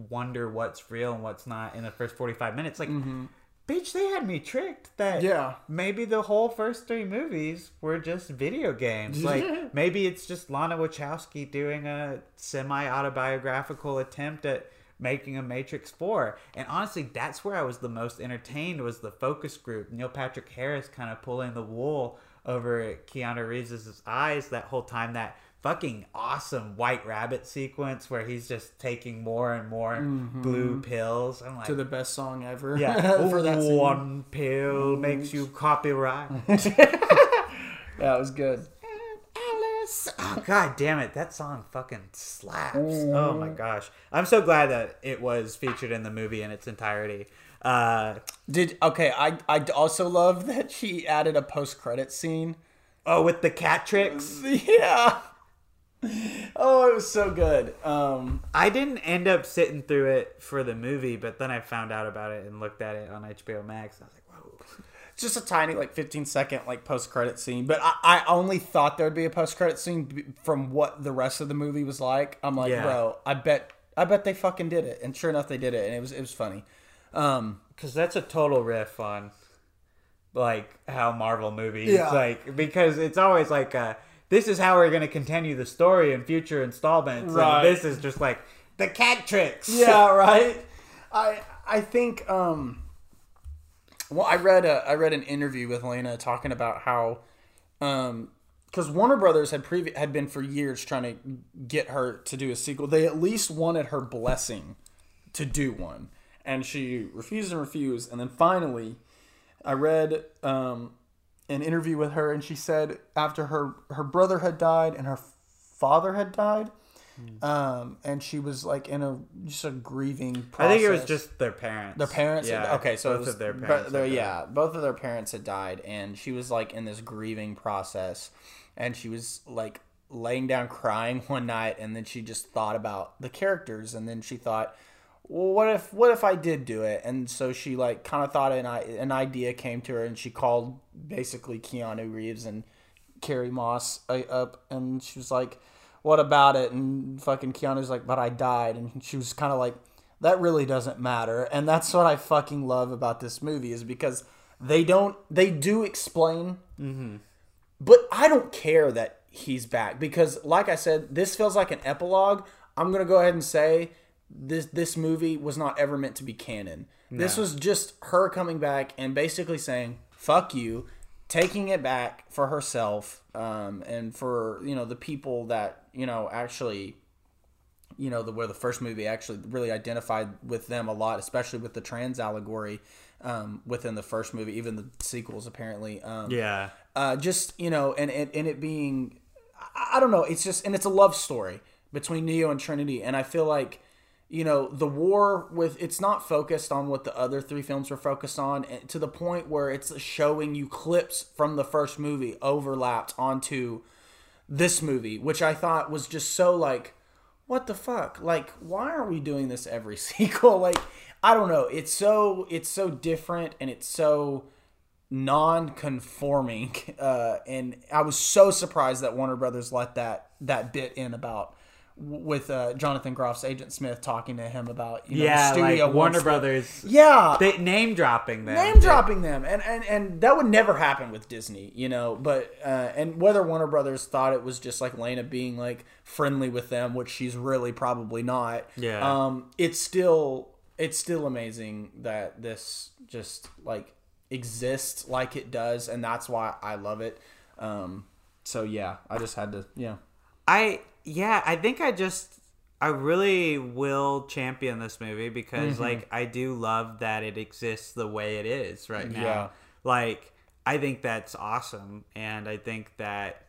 wonder what's real and what's not in the first 45 minutes like mm-hmm. Bitch they had me tricked that Yeah. maybe the whole first three movies were just video games. Like maybe it's just lana wachowski doing a semi-autobiographical attempt at making a matrix 4 and honestly that's where i was the most entertained was the focus group. Neil patrick harris kind of pulling the wool over keanu reeves' eyes that whole time that fucking awesome white rabbit sequence where he's just taking more and more blue pills i'm like to the best song ever. yeah, for that scene. one pill makes you copyright. Yeah, it was good. Alice. Oh god damn it, that song fucking slaps. Oh my gosh. I'm so glad that it was featured in the movie in its entirety. Uh Did okay? I I also love that she added a post credit scene. oh with the Catrix. Yeah. Oh, it was so good. Um, I didn't end up sitting through it for the movie, but then I found out about it and looked at it on HBO Max. I was like, whoa. just a tiny like 15 second like post credit scene, but I, I only thought there'd be a post credit scene b- from what the rest of the movie was like. I'm like, Yeah. bro, I bet I bet they fucking did it, and sure enough, they did it, and it was it was funny. Um, Because that's a total riff on like how Marvel movies Yeah. like because it's always like uh this is how we're gonna continue the story in future installments. Right. And this is just like the Catrix. yeah, right. I I think um well I read a I read an interview with Lana talking about how um because Warner Brothers had previ- had been for years trying to get her to do a sequel. They at least wanted her blessing to do one, and she refused and refused. And then finally, I read um, an interview with her, and she said after her her brother had died and her father had died, um, and she was like in a just a grieving. Process. I think it was just their parents. Their parents. Yeah. okay, so both it was, of their parents. their- had yeah, both of their parents had died, and she was like in this grieving process, and she was like laying down crying one night, and then she just thought about the characters, and then she thought, well, what if what if I did do it? And so she like kind of thought an an idea came to her, and she called basically Keanu Reeves and Carrie Moss uh, up, and she was like, "What about it?" And fucking Keanu's like, "But I died," and she was kind of like, "That really doesn't matter." And that's what I fucking love about this movie is because they don't they do explain, but I don't care that he's back because, like I said, this feels like an epilogue. I'm gonna go ahead and say this this movie was not ever meant to be canon. This was just her coming back and basically saying "fuck you," taking it back for herself um, and for you know the people that you know actually you know the where the first movie actually really identified with them a lot, especially with the trans allegory um, within the first movie, even the sequels apparently. Um, Yeah. uh, just you know, and, and and it being, I don't know, it's just and it's a love story between Neo and Trinity, and I feel like, you know, the war with it's not focused on what the other three films were focused on, to the point where it's showing you clips from the first movie overlapped onto this movie, which I thought was just so like, what the fuck? Like, why are we doing this every sequel? Like, I don't know. It's so it's so different and it's so non-conforming uh, and i was so surprised that warner brothers let that that bit in about with uh, jonathan groff's agent smith talking to him about you know, Yeah, the studio like Warner Brothers. yeah They, name dropping them. name dropping them and, and and that would never happen with disney you know but uh, and whether warner brothers thought it was just like lana being like friendly with them which she's really probably not Yeah. um it's still it's still amazing that this just like exists like it does and that's why i love it um so yeah i just had to yeah I yeah, I think I just I really will champion this movie because Mm-hmm. like I do love that it exists the way it is right now. Yeah. Like I think that's awesome and I think that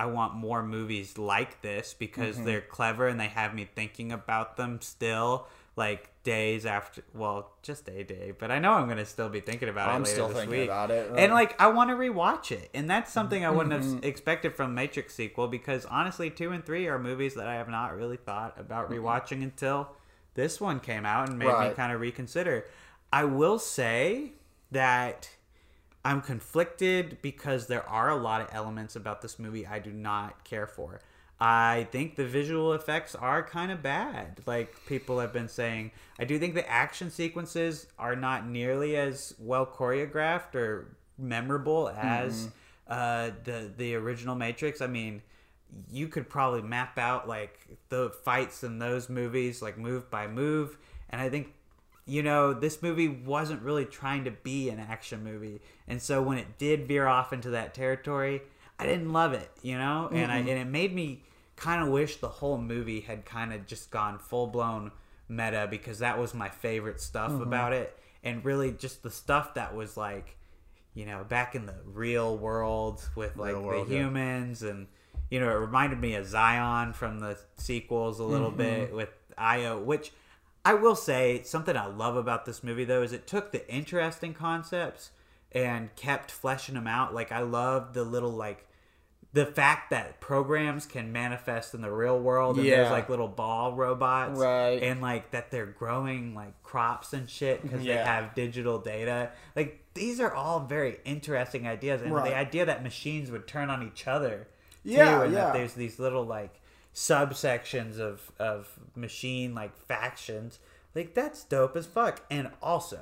I want more movies like this because Mm-hmm. they're clever and they have me thinking about them still like days after well just a day but i know i'm gonna still be thinking about it. I'm it later still this thinking week. about it. and like i want to rewatch it and that's something i wouldn't Mm-hmm. have expected from matrix sequel because honestly two and three are movies that i have not really thought about rewatching until this one came out and made me Mm-hmm. Kind of reconsider i will say that I'm conflicted because there are a lot of elements about this movie I do not care for. I think the visual effects are kind of bad, like people have been saying. I do think the action sequences are not nearly as well choreographed or memorable as uh, the the original Matrix. I mean, you could probably map out like the fights in those movies, like move by move, and I think you know, this movie wasn't really trying to be an action movie. And so when it did veer off into that territory, I didn't love it, you know? And I and it made me kind of wish the whole movie had kind of just gone full-blown meta because that was my favorite stuff about it. And really just the stuff that was like you know, back in the real world with like world, the yeah. humans and you know, it reminded me of Zion from the sequels a little Mm-hmm. bit with Io, which I will say something I love about this movie though is it took the interesting concepts and kept fleshing them out. Like I love the little like the fact that programs can manifest in the real world and there's like little ball robots Right. and like that they're growing like crops and shit because they have digital data like these are all very interesting ideas and Right. the idea that machines would turn on each other too, Yeah, and yeah. that there's these little like subsections of of machine like factions like that's dope as fuck and also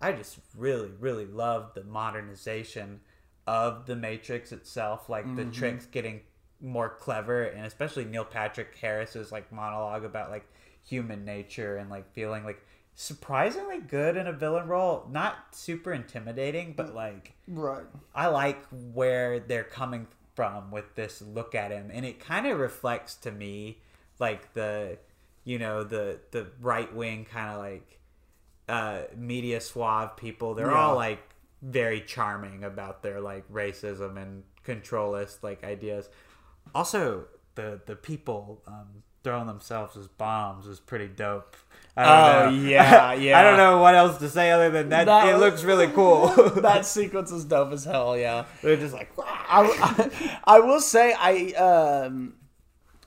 i just really really love the modernization of the matrix itself like the Mm-hmm. tricks getting more clever and especially neil patrick harris's like monologue about like human nature and like feeling like surprisingly good in a villain role not super intimidating but like Right. I like where they're coming from with this look at him, and it kind of reflects to me like the, you know, the the right wing kind of like uh, media suave people. They're all like very charming about their like racism and controlist like ideas. Also, the the people um, throwing themselves as bombs is pretty dope. I Oh, don't know. yeah, yeah. I don't know what else to say other than that. That it looks really cool. that sequence is dope as hell. Yeah. They're just like, I, I, I will say I um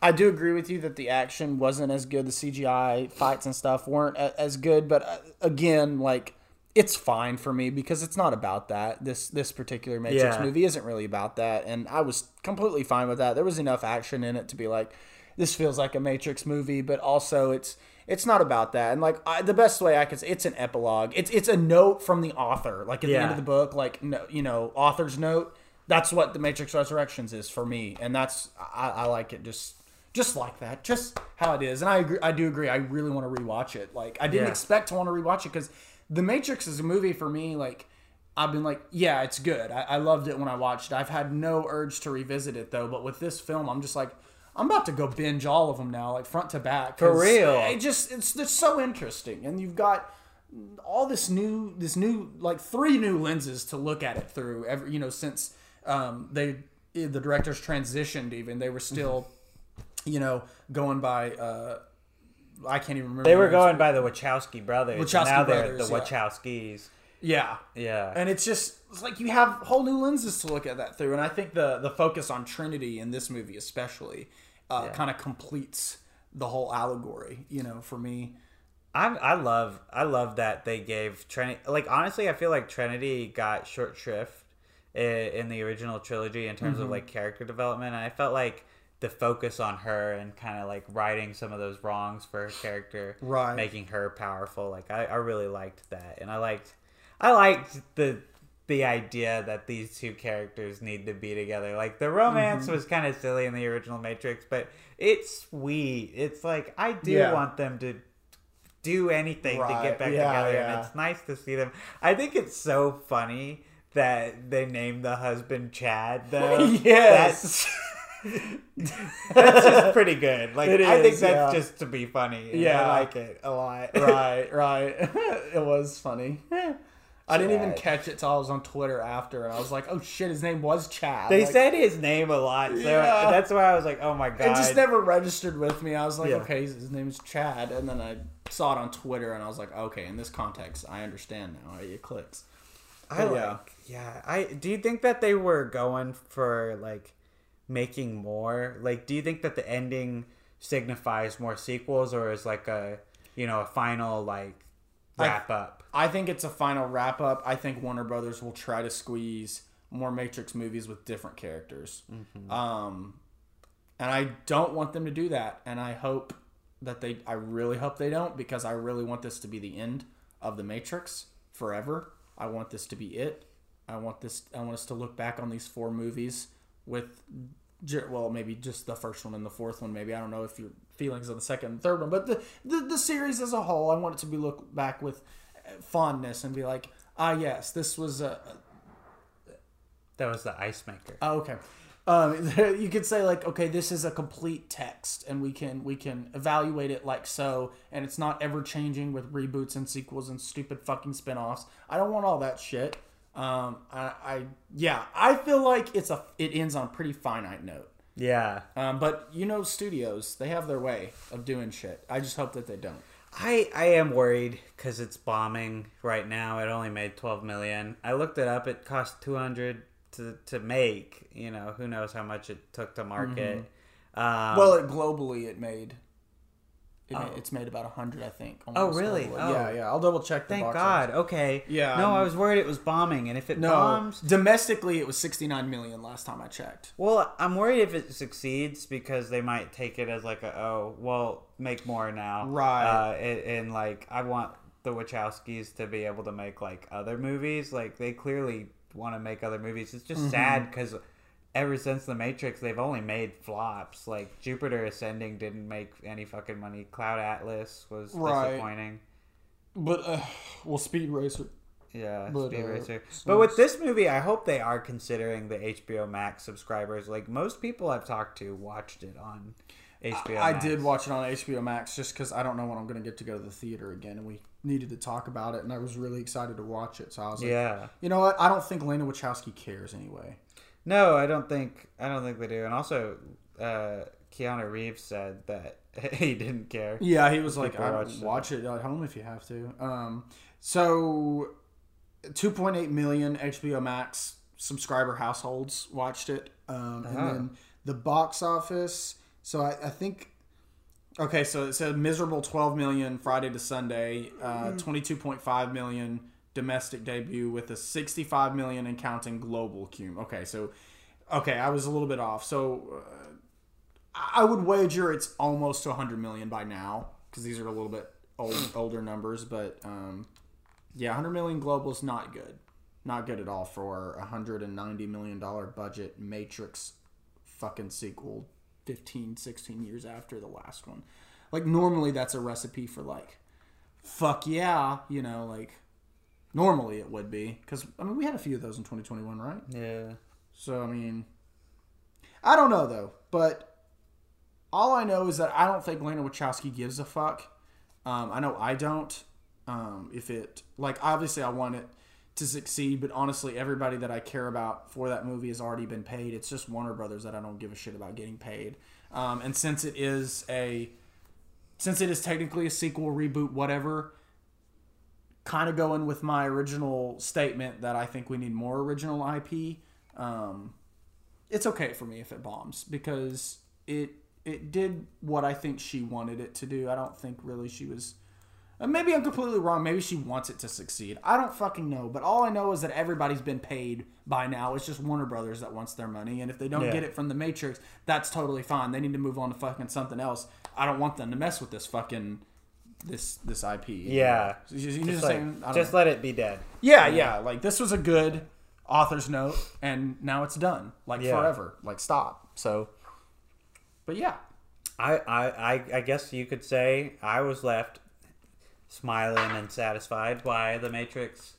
I do agree with you that the action wasn't as good. The CGI fights and stuff weren't a, as good, but uh, again, like it's fine for me because it's not about that. This this particular Matrix Yeah. movie isn't really about that, and I was completely fine with that. There was enough action in it to be like, this feels like a Matrix movie, but also it's it's not about that. And like I, the best way I could say, it's an epilogue. It's it's a note from the author, like at the end of the book, like no, you know, author's note. That's what the Matrix Resurrections is for me, and that's I, I like it just just like that, just how it is. And I agree, I do agree. I really want to rewatch it. Like I didn't Yeah. expect to want to rewatch it because the Matrix is a movie for me. Like I've been like, yeah, it's good. I, I loved it when I watched it. I've had no urge to revisit it though. But with this film, I'm just like. I'm about to go binge all of them now, like front to back. For real? It just it's it's so interesting, and you've got all this new this new like three new lenses to look at it through every you know since um they the directors transitioned even they were still you know going by uh i can't even remember They were going by the Wachowski brothers. Wachowski now they're the. Wachowskis. yeah Yeah. and it's just it's like you have whole new lenses to look at that through and i think the the focus on trinity in this movie especially uh, Yeah. kind of completes the whole allegory you know for me I'm, I love I love that they gave Trinity like honestly I feel like Trinity got short shrift in, in the original trilogy in terms of like character development and I felt like the focus on her and kind of like righting some of those wrongs for her character Right. making her powerful like I, I really liked that and I liked I liked the the idea that these two characters need to be together like the romance Mm-hmm. was kind of silly in the original Matrix but it's sweet it's like I do Yeah. want them to do anything to get back Yeah, together yeah. and it's nice to see them i think it's so funny that they named the husband chad though Yes. that's, that's just pretty good like It i think that's yeah. just to be funny Yeah. i like it a lot right, right. it was funny. I didn't even catch it till I was on Twitter after, and I was like, "Oh shit, his name was Chad." they Like, said his name a lot so Yeah. that's why i was like oh my god it just never registered with me. I was like, Yeah. "Okay, his name is Chad," and then I saw it on Twitter, and I was like, "Okay, in this context, I understand now." It clicks. I But like, yeah. I do you think that they were going for like making more? Like, do you think that the ending signifies more sequels, or is like a you know a final like wrap up? I think it's a final wrap up. I think Warner Brothers will try to squeeze more Matrix movies with different characters. Um, and I don't want them to do that. And I hope that they, I really hope they don't because I really want this to be the end of the Matrix forever. I want this to be it. I want this, I want us to look back on these four movies with, well, maybe just the first one and the fourth one. Maybe I don't know if your feelings on the second and third one, but the, the, the series as a whole, I want it to be looked back with fondness and be like, ah, yes, this was a, That was the ice maker. Oh, okay. Um, you could say like, okay, this is a complete text, and we can we can evaluate it like so, and it's not ever changing with reboots and sequels and stupid fucking spin-offs. I don't want all that shit. Um, I, I yeah, I feel like it's a it ends on a pretty finite note. Yeah. Um, but you know, studios they have their way of doing shit. I just hope that they don't. I I am worried because it's bombing right now. It only made twelve million. I looked it up. It cost two hundred to to make. You know, who knows how much it took to market. Um, Well, it, globally, it made. It ma- it's made about a hundred, I think. Oh, really? Oh. Yeah, yeah. I'll double check. The thank God. Okay. Yeah, No, I um, was worried it was bombing, and if it No, bombs, domestically, it was sixty nine million last time I checked. well, I'm worried if it succeeds because they might take it as like a oh, well, make more now, Right. Uh, and, and like I want the Wachowskis to be able to make like other movies. Like they clearly want to make other movies. It's Mm-hmm. just sad because ever since The Matrix, they've only made flops. Like Jupiter Ascending didn't make any fucking money. Cloud Atlas was Right. disappointing. But uh, well, Speed Racer. Yeah, But, Speed uh, Racer. But with this movie, I hope they are considering the HBO Max subscribers. Like most people I've talked to watched it on HBO. I Max. did watch it on HBO Max just because I don't know when I'm going to get to go to the theater again, and we needed to talk about it, and I was really excited to watch it. So I was like, Yeah. you know what? I don't think Lana Wachowski cares anyway. No, I don't think I don't think they do. And also, uh, Keanu Reeves said that he didn't care. Yeah, he was like, I watch it at home if you have to. Um, so 2.8 million HBO Max subscriber households watched it, um, and Uh-huh. then the box office. So I, I think. Okay, so it's a miserable 12 million Friday to Sunday, uh, 22.5 million domestic debut with a 65 million and counting global cum. Okay, so okay, I was a little bit off. So uh, I would wager it's almost to 100 million by now because these are a little bit old, older numbers. But um, yeah, 100 million global is not good. Not good at all for a 190 million dollar budget Matrix fucking sequel 15, 16 years after the last one. Like normally that's a recipe for like fuck yeah, you know, like normally it would be cuz I mean we had a few of those in 2021, right? Yeah. So I mean, I don't know though, but all I know is that I don't think Lana Wachowski gives a fuck. Um, I know I don't. Um, if it like obviously I want it to succeed, but honestly, everybody that I care about for that movie has already been paid. It's just Warner Brothers that I don't give a shit about getting paid. Um, and since it is a since it is technically a sequel, reboot, whatever, kind of going with my original statement that I think we need more original IP. Um, it's okay for me if it bombs because it it did what I think she wanted it to do. I don't think really she was. Maybe I'm completely wrong. Maybe she wants it to succeed. I don't fucking know. But all I know is that everybody's been paid by now. It's just Warner Brothers that wants their money. And if they don't Yeah. get it from the Matrix, that's totally fine. They need to move on to fucking something else. I don't want them to mess with this fucking this this IP. Yeah. You know what Just, like, saying? Just let it be dead. Yeah, yeah. Like this was a good author's note, and now it's done. Like Yeah. forever. Like stop. So, but yeah, I, I, I, I guess you could say I was left smiling and satisfied by the Matrix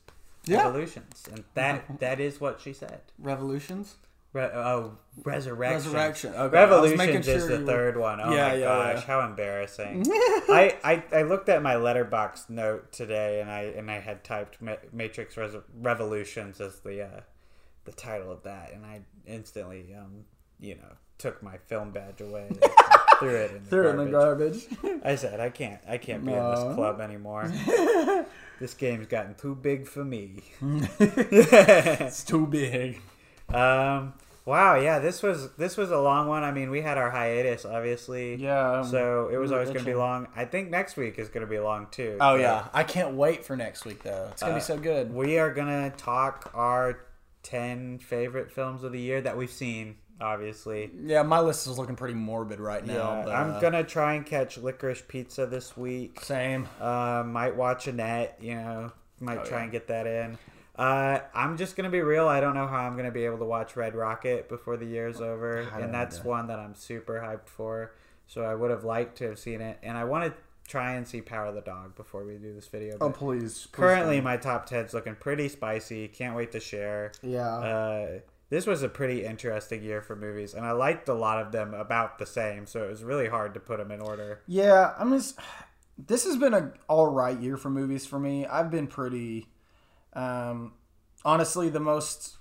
Yeah. Evolutions, and that that is what she said. revolutions. Re- oh, Resurrection. Resurrection. Okay, I was Revolutions is sure the you were- third one. Oh Yeah, my yeah, gosh, yeah. how embarrassing! I, I I looked at my Letterboxd note today, and I and I had typed Ma- Matrix Res- Revolutions as the uh, the title of that, and I instantly um you know took my film badge away, and threw it in the Threw it in the garbage. garbage. I said I can't I can't be in this club anymore. this game's gotten too big for me. it's too big. Um. Wow. Yeah. This was this was a long one. I mean, we had our hiatus, obviously. Yeah. So it was always going to be long. I think next week is going to be long too. Oh yeah, I can't wait for next week though. It's gonna be so good. We are gonna talk our ten favorite films of the year that we've seen. Obviously. Yeah, my list is looking pretty morbid right now. Yeah, but, I'm uh, gonna try and catch Licorice Pizza this week. same. Uh, might watch Annette. You know, might Oh, try yeah. and get that in. Uh, I'm just gonna be real. I don't know how I'm gonna be able to watch Red Rocket before the year's over, and that's one that I'm super hyped for. So I would have liked to have seen it, and I want to try and see Power of the Dog before we do this video. Oh please. please currently, don't. my top ten's looking pretty spicy. Can't wait to share. yeah. Uh, this was a pretty interesting year for movies, and I liked a lot of them about the same. So it was really hard to put them in order. Yeah, I'm just. This has been a all right year for movies for me. I've been pretty. Um, honestly the most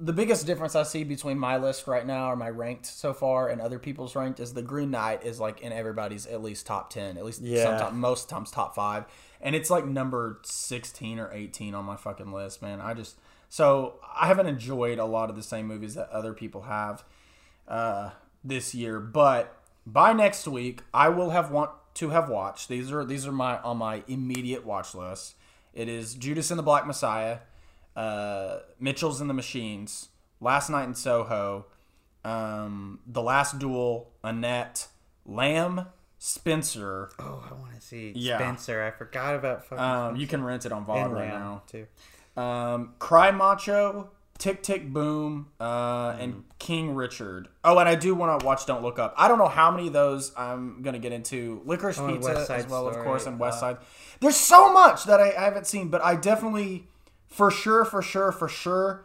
the biggest difference I see between my list right now or my ranked so far and other people's ranked is the Green Knight is like in everybody's at least top ten, at least Yeah. sometimes most times top five, and it's like number sixteen or eighteen on my fucking list, man. I just so I haven't enjoyed a lot of the same movies that other people have uh, this year, but by next week I will have want to have watched. These are these are my on my immediate watch list. It is Judas and the Black Messiah, uh, Mitchell's and the Machines, Last Night in Soho, um, The Last Duel, Annette, Lamb, Spencer. Oh, I want to see Yeah. Spencer. I forgot about fucking Um, you can rent it on VOD right now. too. Um, Cry Macho, Tick Tick Boom, uh, and King Richard. Oh, and I do want to watch Don't Look Up. I don't know how many of those I'm gonna get into. Licorice Oh, Pizza as well, of course, and West uh, Side. There's so much that I, I haven't seen, but I definitely, for sure, for sure, for sure,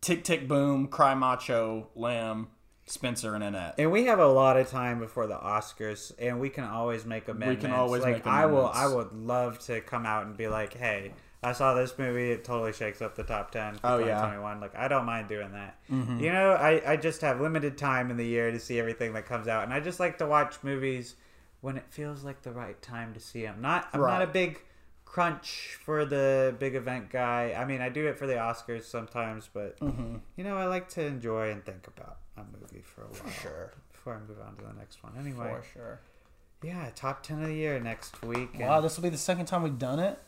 Tick Tick Boom, Cry Macho, Lamb, Spencer, and Annette. And we have a lot of time before the Oscars, and we can always make amendments. always like, make I will. I would love to come out and be like, "Hey, I saw this movie. It totally shakes up the top ten for Oh, yeah. 2021." Like, I don't mind doing that. Mm-hmm. You know, I I just have limited time in the year to see everything that comes out, and I just like to watch movies when it feels like the right time to see them. Not. I'm not a big crunch for the big event guy. I mean, I do it for the Oscars sometimes, but mm-hmm. you know, I like to enjoy and think about a movie for a while sure. before I move on to the next one. Anyway, For sure. yeah, top ten of the year next week. Wow, this will be the second time we've done it.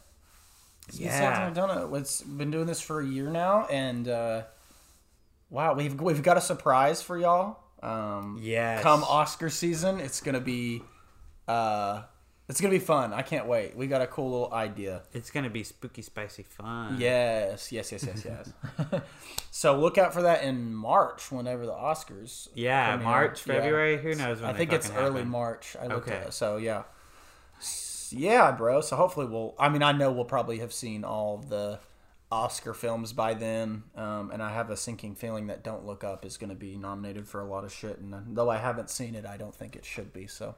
It's the second Yeah. time we've done it. It's been doing this for a year now, and uh, wow, we've we've got a surprise for y'all. Um, Yes. come Oscar season, it's gonna be, uh, it's gonna be fun. I can't wait. We got a cool little idea. it's gonna be spooky, spicy fun. Yes, yes, yes, yes, yes. so look out for that in March, whenever the Oscars. Yeah. March, Yeah. February. Who knows when? I think it's early happen. March. I looked Okay. at it. So yeah, yeah, bro. So hopefully we'll. I mean, I know we'll probably have seen all the Oscar films by then, um, and I have a sinking feeling that Don't Look Up is going to be nominated for a lot of shit. And uh, though I haven't seen it, I don't think it should be. So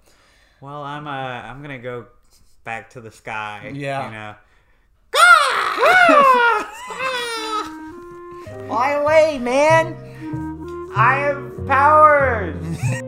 Well, I'm uh, I'm gonna go back to the sky. Yeah. You know. fly away, man. I have powers.